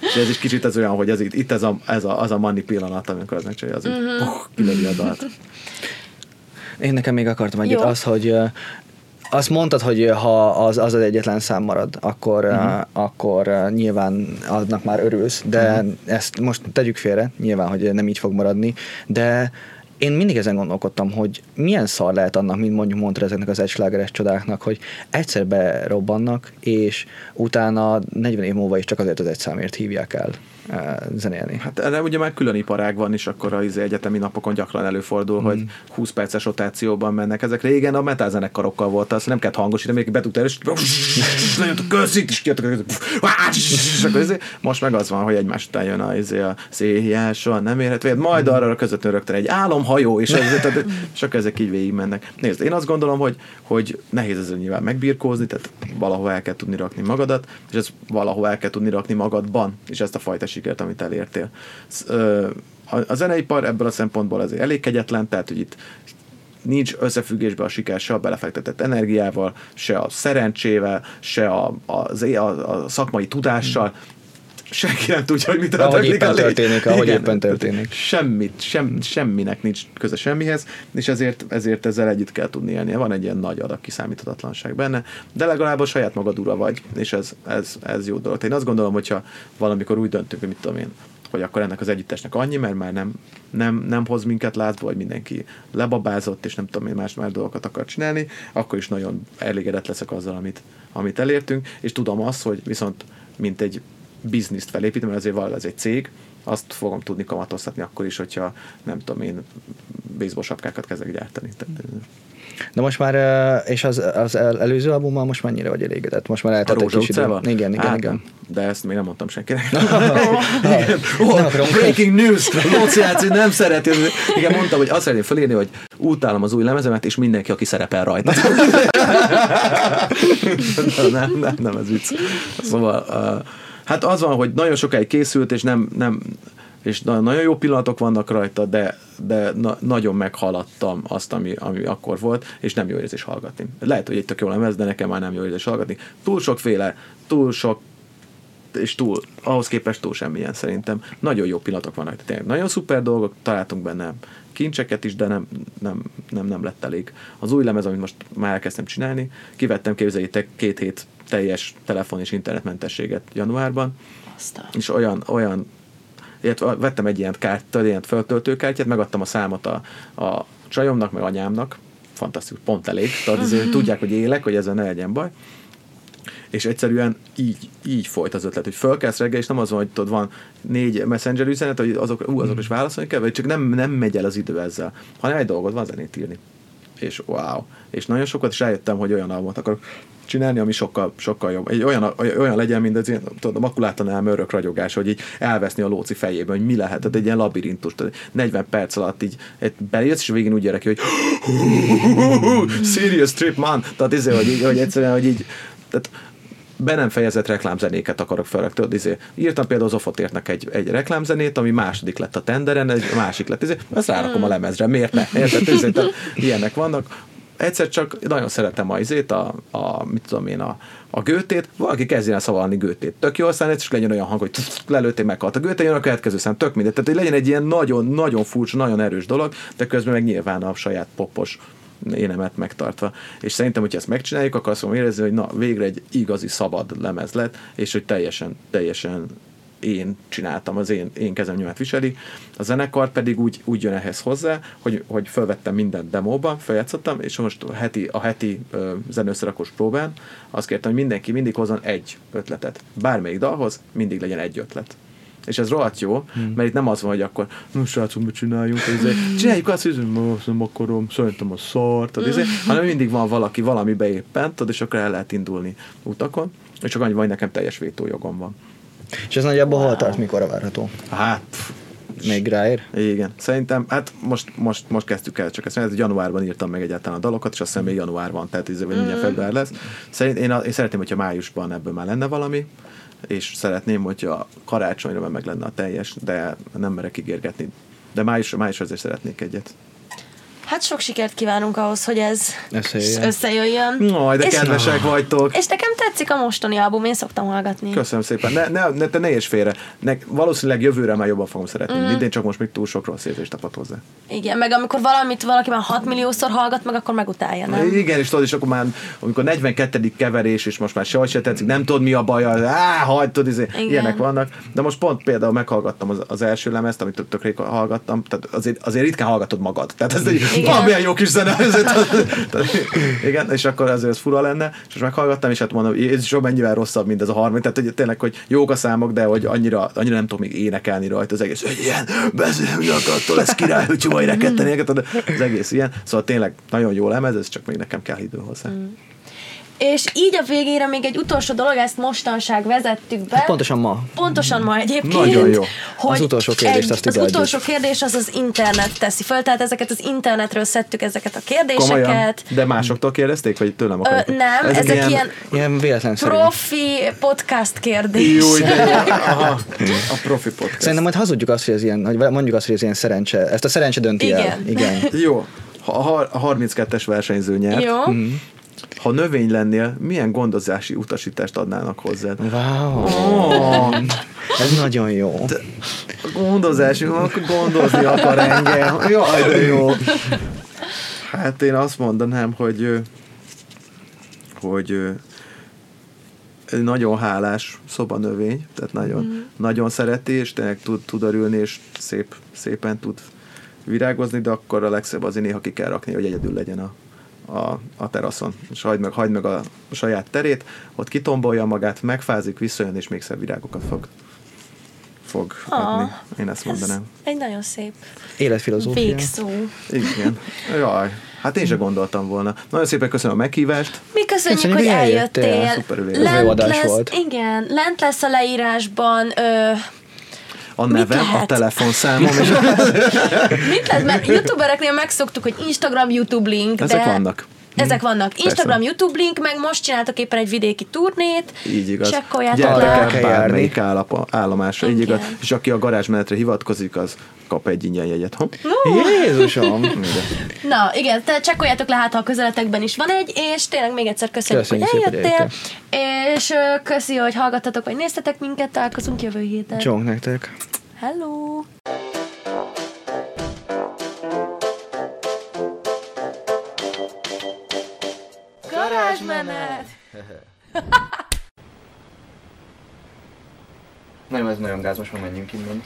és ez is kicsit az olyan, hogy ez itt, itt ez, a, ez a, az a money pillanat, amikor az megcsinálja, az így, puh, kilövi a dalt. Én nekem még akartam egyet az, hogy azt mondtad, hogy ha az az, az egyetlen szám marad, akkor, uh-huh. akkor ö, nyilván annak már örülsz, de uh-huh. ezt most tegyük félre, nyilván, hogy nem így fog maradni, de én mindig ezen gondolkodtam, hogy milyen szar lehet annak, mint mondjuk mondta ezeknek az egyslágeres csodáknak, hogy egyszer berobbannak, és utána 40 év múlva is csak azért az egy számért hívják el zenélni. Hát erre ugye már külön iparág van, és akkor az egyetemi napokon gyakran előfordul, mm. hogy 20 perces rotációban mennek. Ezek régen a metal zenekarokkal volt, azt nem kellett hangosítani, még bedugtál, és nagyon köszít, és kiadtak, és akkor ezért, most meg az van, hogy egymás után jön a, izé a széjjel, soha nem érhet véget, majd arra közvetlenül rögtön egy álomhajó, és, ez, tehát, és akkor ezek így végig mennek. Nézd, én azt gondolom, hogy, hogy nehéz ezzel nyilván megbirkózni, tehát valahol el kell tudni rakni magadat, és ez valahol el kell tudni rakni magadban, és ezt a fajta sikert, amit elértél. A zeneipar ebből a szempontból azért elég kegyetlen, tehát hogy itt nincs összefüggésben a siker se a belefektetett energiával, se a szerencsével, se a, a, a, a szakmai tudással, senki nem tudja, hogy Ahogy történik éppen a lény. történik, ahogy Igen, éppen történik. Semmit, sem, semminek nincs köze semmihez, és ezért, ezért ezzel együtt kell tudni élnie. Van egy ilyen nagy adag kiszámíthatatlanság benne, de legalább a saját magad ura vagy, és ez, ez, ez jó dolog. Én azt gondolom, hogyha valamikor úgy döntünk, hogy mit tudom én, hogy akkor ennek az együttesnek annyi, mert már nem, nem, nem hoz minket látva, vagy mindenki lebabázott, és nem tudom én más más dolgokat akar csinálni, akkor is nagyon elégedett leszek azzal, amit, amit elértünk, és tudom azt, hogy viszont mint egy bizniszt felépítem, mert azért valami ez egy cég, azt fogom tudni kamatoztatni akkor is, hogyha nem tudom én baseball sapkákat kezdek gyártani. De most már, eh, és az, az el- előző albummal most mennyire vagy elégedett? Most már a eltelt egy kis idő. Igen, igen, hát, igen. De ezt még nem mondtam senkinek. Akarom. Breaking news! Lóci Áci nem szereti. Igen, mondtam, hogy azt szeretném felírni, hogy utálom az új lemezemet, és mindenki, aki szerepel rajta. nem, nem, nem, ez vicc. Szóval, uh, hát az van, hogy nagyon sokáig készült, és nem, nem és na- nagyon jó pillanatok vannak rajta, de, de na, nagyon meghaladtam azt, ami, ami akkor volt, és nem jó érzés hallgatni. Lehet, hogy egy tök jó lemez, de nekem már nem jó érzés hallgatni. Túl sokféle, túl sok és túl, ahhoz képest túl semmilyen szerintem. Nagyon jó pillanatok vannak, tényleg nagyon szuper dolgok, találtunk benne kincseket is, de nem, nem, nem, nem lett elég. Az új lemez, amit most már elkezdtem csinálni, kivettem, képzeljétek, két hét teljes telefon és internetmentességet januárban, Azt a... és olyan, olyan illetve vettem egy ilyen kártyát, ilyen feltöltőkártyát, megadtam a számot a, a csajomnak, meg anyámnak, fantasztikus, pont elég, tehát tudják, hogy élek, hogy ezzel ne legyen baj, és egyszerűen így, így folyt az ötlet, hogy fölkelsz reggel, és nem az van, hogy tudod, van négy messenger üzenet, hogy azok, ú, azok is válaszolni kell, vagy csak nem, nem megy el az idő ezzel, hanem egy dolgot van zenét írni. És wow. És nagyon sokat is rájöttem, hogy olyan albumot akarok csinálni, ami sokkal, sokkal jobb. Egy olyan, olyan legyen, mint az ilyen, tudod, a makulátlanál örök ragyogás, hogy így elveszni a lóci fejében, hogy mi lehet, tehát egy ilyen labirintus, tehát 40 perc alatt így bejössz, és végén úgy gyere ki, hogy serious trip, man, tehát izé, hogy, hogy egyszerűen, hogy így, tehát be nem fejezett reklámzenéket akarok fel. Tudod, izé, írtam például az Ofotértnek egy, egy reklámzenét, ami második lett a tenderen, egy másik lett, izé, ezt rárakom a lemezre, miért ne? Érted? Izé, tehát ilyenek vannak. Egyszer csak nagyon szeretem a izét, a, a mit tudom én, a, a gőtét, valaki kezdjen el szavalni gőtét. Tök jó, aztán egyszer legyen olyan hang, hogy lelőttél, meghalt a gőte, jön a következő szám, tök mindegy. Tehát, hogy legyen egy ilyen nagyon, nagyon furcsa, nagyon erős dolog, de közben meg nyilván a saját popos énemet megtartva. És szerintem, hogyha ezt megcsináljuk, akkor azt fogom érezni, hogy na, végre egy igazi szabad lemez lett, és hogy teljesen, teljesen én csináltam, az én, én kezem nyomát viseli. A zenekar pedig úgy, úgy jön ehhez hozzá, hogy, hogy felvettem minden demóba, feljátszottam, és most a heti, a heti ö, zenőszerakos próbán azt kértem, hogy mindenki mindig hozzon egy ötletet. Bármelyik dalhoz mindig legyen egy ötlet. És ez rohadt jó, hmm. mert itt nem az van, hogy akkor, no srácok, mit csináljunk, izé, csináljuk azt, hogy "Ma, azt nem akarom, szerintem a szart, tudod, izé, hanem mindig van valaki valamibe éppen, tudod, és akkor el lehet indulni utakon, és csak annyi van, hogy nekem teljes vétójogom van. És ez nagyjából hol tart, mikor várható? Hát, Még ráér? igen. Szerintem, hát most, most, most kezdtük el csak ezt, mert januárban írtam meg egyáltalán a dalokat, és azt hiszem még január van, tehát ez mindjárt február lesz. Szerint, én, én szeretném, hogyha májusban ebből már lenne valami, és szeretném, hogyha karácsonyra meg lenne a teljes, de nem merek ígérgetni. De május, május azért szeretnék egyet. Hát sok sikert kívánunk ahhoz, hogy ez Összejöjjön. összejöjjön. Aj, de és, kedvesek vagytok! és nekem tetszik a mostani album, én szoktam hallgatni. Köszönöm szépen. Ne, ne, ne, te ne érts félre. Ne, valószínűleg jövőre már jobban fogom szeretni. Mm. Idén csak most még túl sok rossz érzést tapad hozzá. Igen, meg amikor valamit valaki már 6 milliószor hallgat, meg akkor megutálja, nem? Igen, és tudod, és akkor már, amikor 42. keverés, és most már sehogy se tetszik, nem tudod mi a baj, á, hagyd, tudod, izé, ilyenek vannak. De most pont például meghallgattam az, az első lemezt, amit tök rég hallgattam, tehát azért, azért ritkán hallgatod magad. Tehát ez egy Igen. valamilyen jó kis zene. ez- Igen, és akkor azért ez fura lenne, és most meghallgattam, és hát mondom, ez is mennyivel rosszabb, mint ez a harmadik. Tehát hogy tényleg, hogy jók a számok, de hogy annyira, annyira nem tudom még énekelni rajta az egész, hogy ilyen beszélni akartól, lesz király, hogy majd reketteni, az egész ilyen. Szóval tényleg nagyon jó lemez, ez csak még nekem kell idő hozzá. És így a végére még egy utolsó dolog, ezt mostanság vezettük be. Pontosan ma. Pontosan ma egyébként. Nagyon jó. Hogy Az utolsó kérdést azt Az ide adjuk. utolsó kérdés az az internet teszi föl, tehát ezeket az internetről szedtük ezeket a kérdéseket. Komolyan? De másoktól kérdezték, vagy tőlem Ö, akartok? nem, ezek, ezek ilyen, Ilyen véletlenszerű. profi podcast kérdések. Jó, de jó. Aha, a profi podcast. Szerintem majd hazudjuk azt, hogy ez ilyen, vagy mondjuk azt, hogy ez ilyen szerencse, ezt a szerencse dönti el. Igen. Igen. Jó. A a 32-es versenyző nyert, Jó. Ha növény lennél, milyen gondozási utasítást adnának hozzád? Wow. Oh, Ez nagyon jó. a gondozási, akkor gondozni akar engem. Jaj, de jó. Hát én azt mondanám, hogy hogy nagyon hálás szobanövény, tehát nagyon, mm. nagyon szereti, és tényleg tud, tud örülni, és szép, szépen tud virágozni, de akkor a legszebb azért néha ki kell rakni, hogy egyedül legyen a, a, a teraszon. És hagyd meg, hagyd meg a saját terét, ott kitombolja magát, megfázik, visszajön, és még szebb virágokat fog, fog Ah, adni. Én ezt mondanám. Egy nagyon szép Életfilozófia. végszó. Igen. Jaj, hát én sem gondoltam volna. Nagyon szépen köszönöm a meghívást. Mi köszönjük, Köszönjük, hogy eljöttél. eljöttél. Szuper. Ez Lent lesz, volt. igen, lent lesz a leírásban, ö, A nevem, a telefonszámom, és mit lehet, mert youtubereknél megszoktuk, hogy Instagram, YouTube link, ezek de vannak. Ezek vannak. Instagram, Persze. YouTube link, meg most csináltak éppen egy vidéki turnét. Így igaz. Csekkoljátok le. el kell bármelyik járni. állapa, állomásra, így igaz. És aki a garázsmenetre hivatkozik, az kap egy ingyen jegyet. Ha? Jézusom! Na, igen, te csekkoljátok le, hát ha a közeletekben is van egy, és tényleg még egyszer köszönjük, Köszönjük hogy eljöttél, és köszi, hogy hallgattatok, vagy néztetek minket, találkozunk jövő héten. Csók nektek. Hello! varázsmenet! Nem, ez nagyon gáz, most már menjünk innen.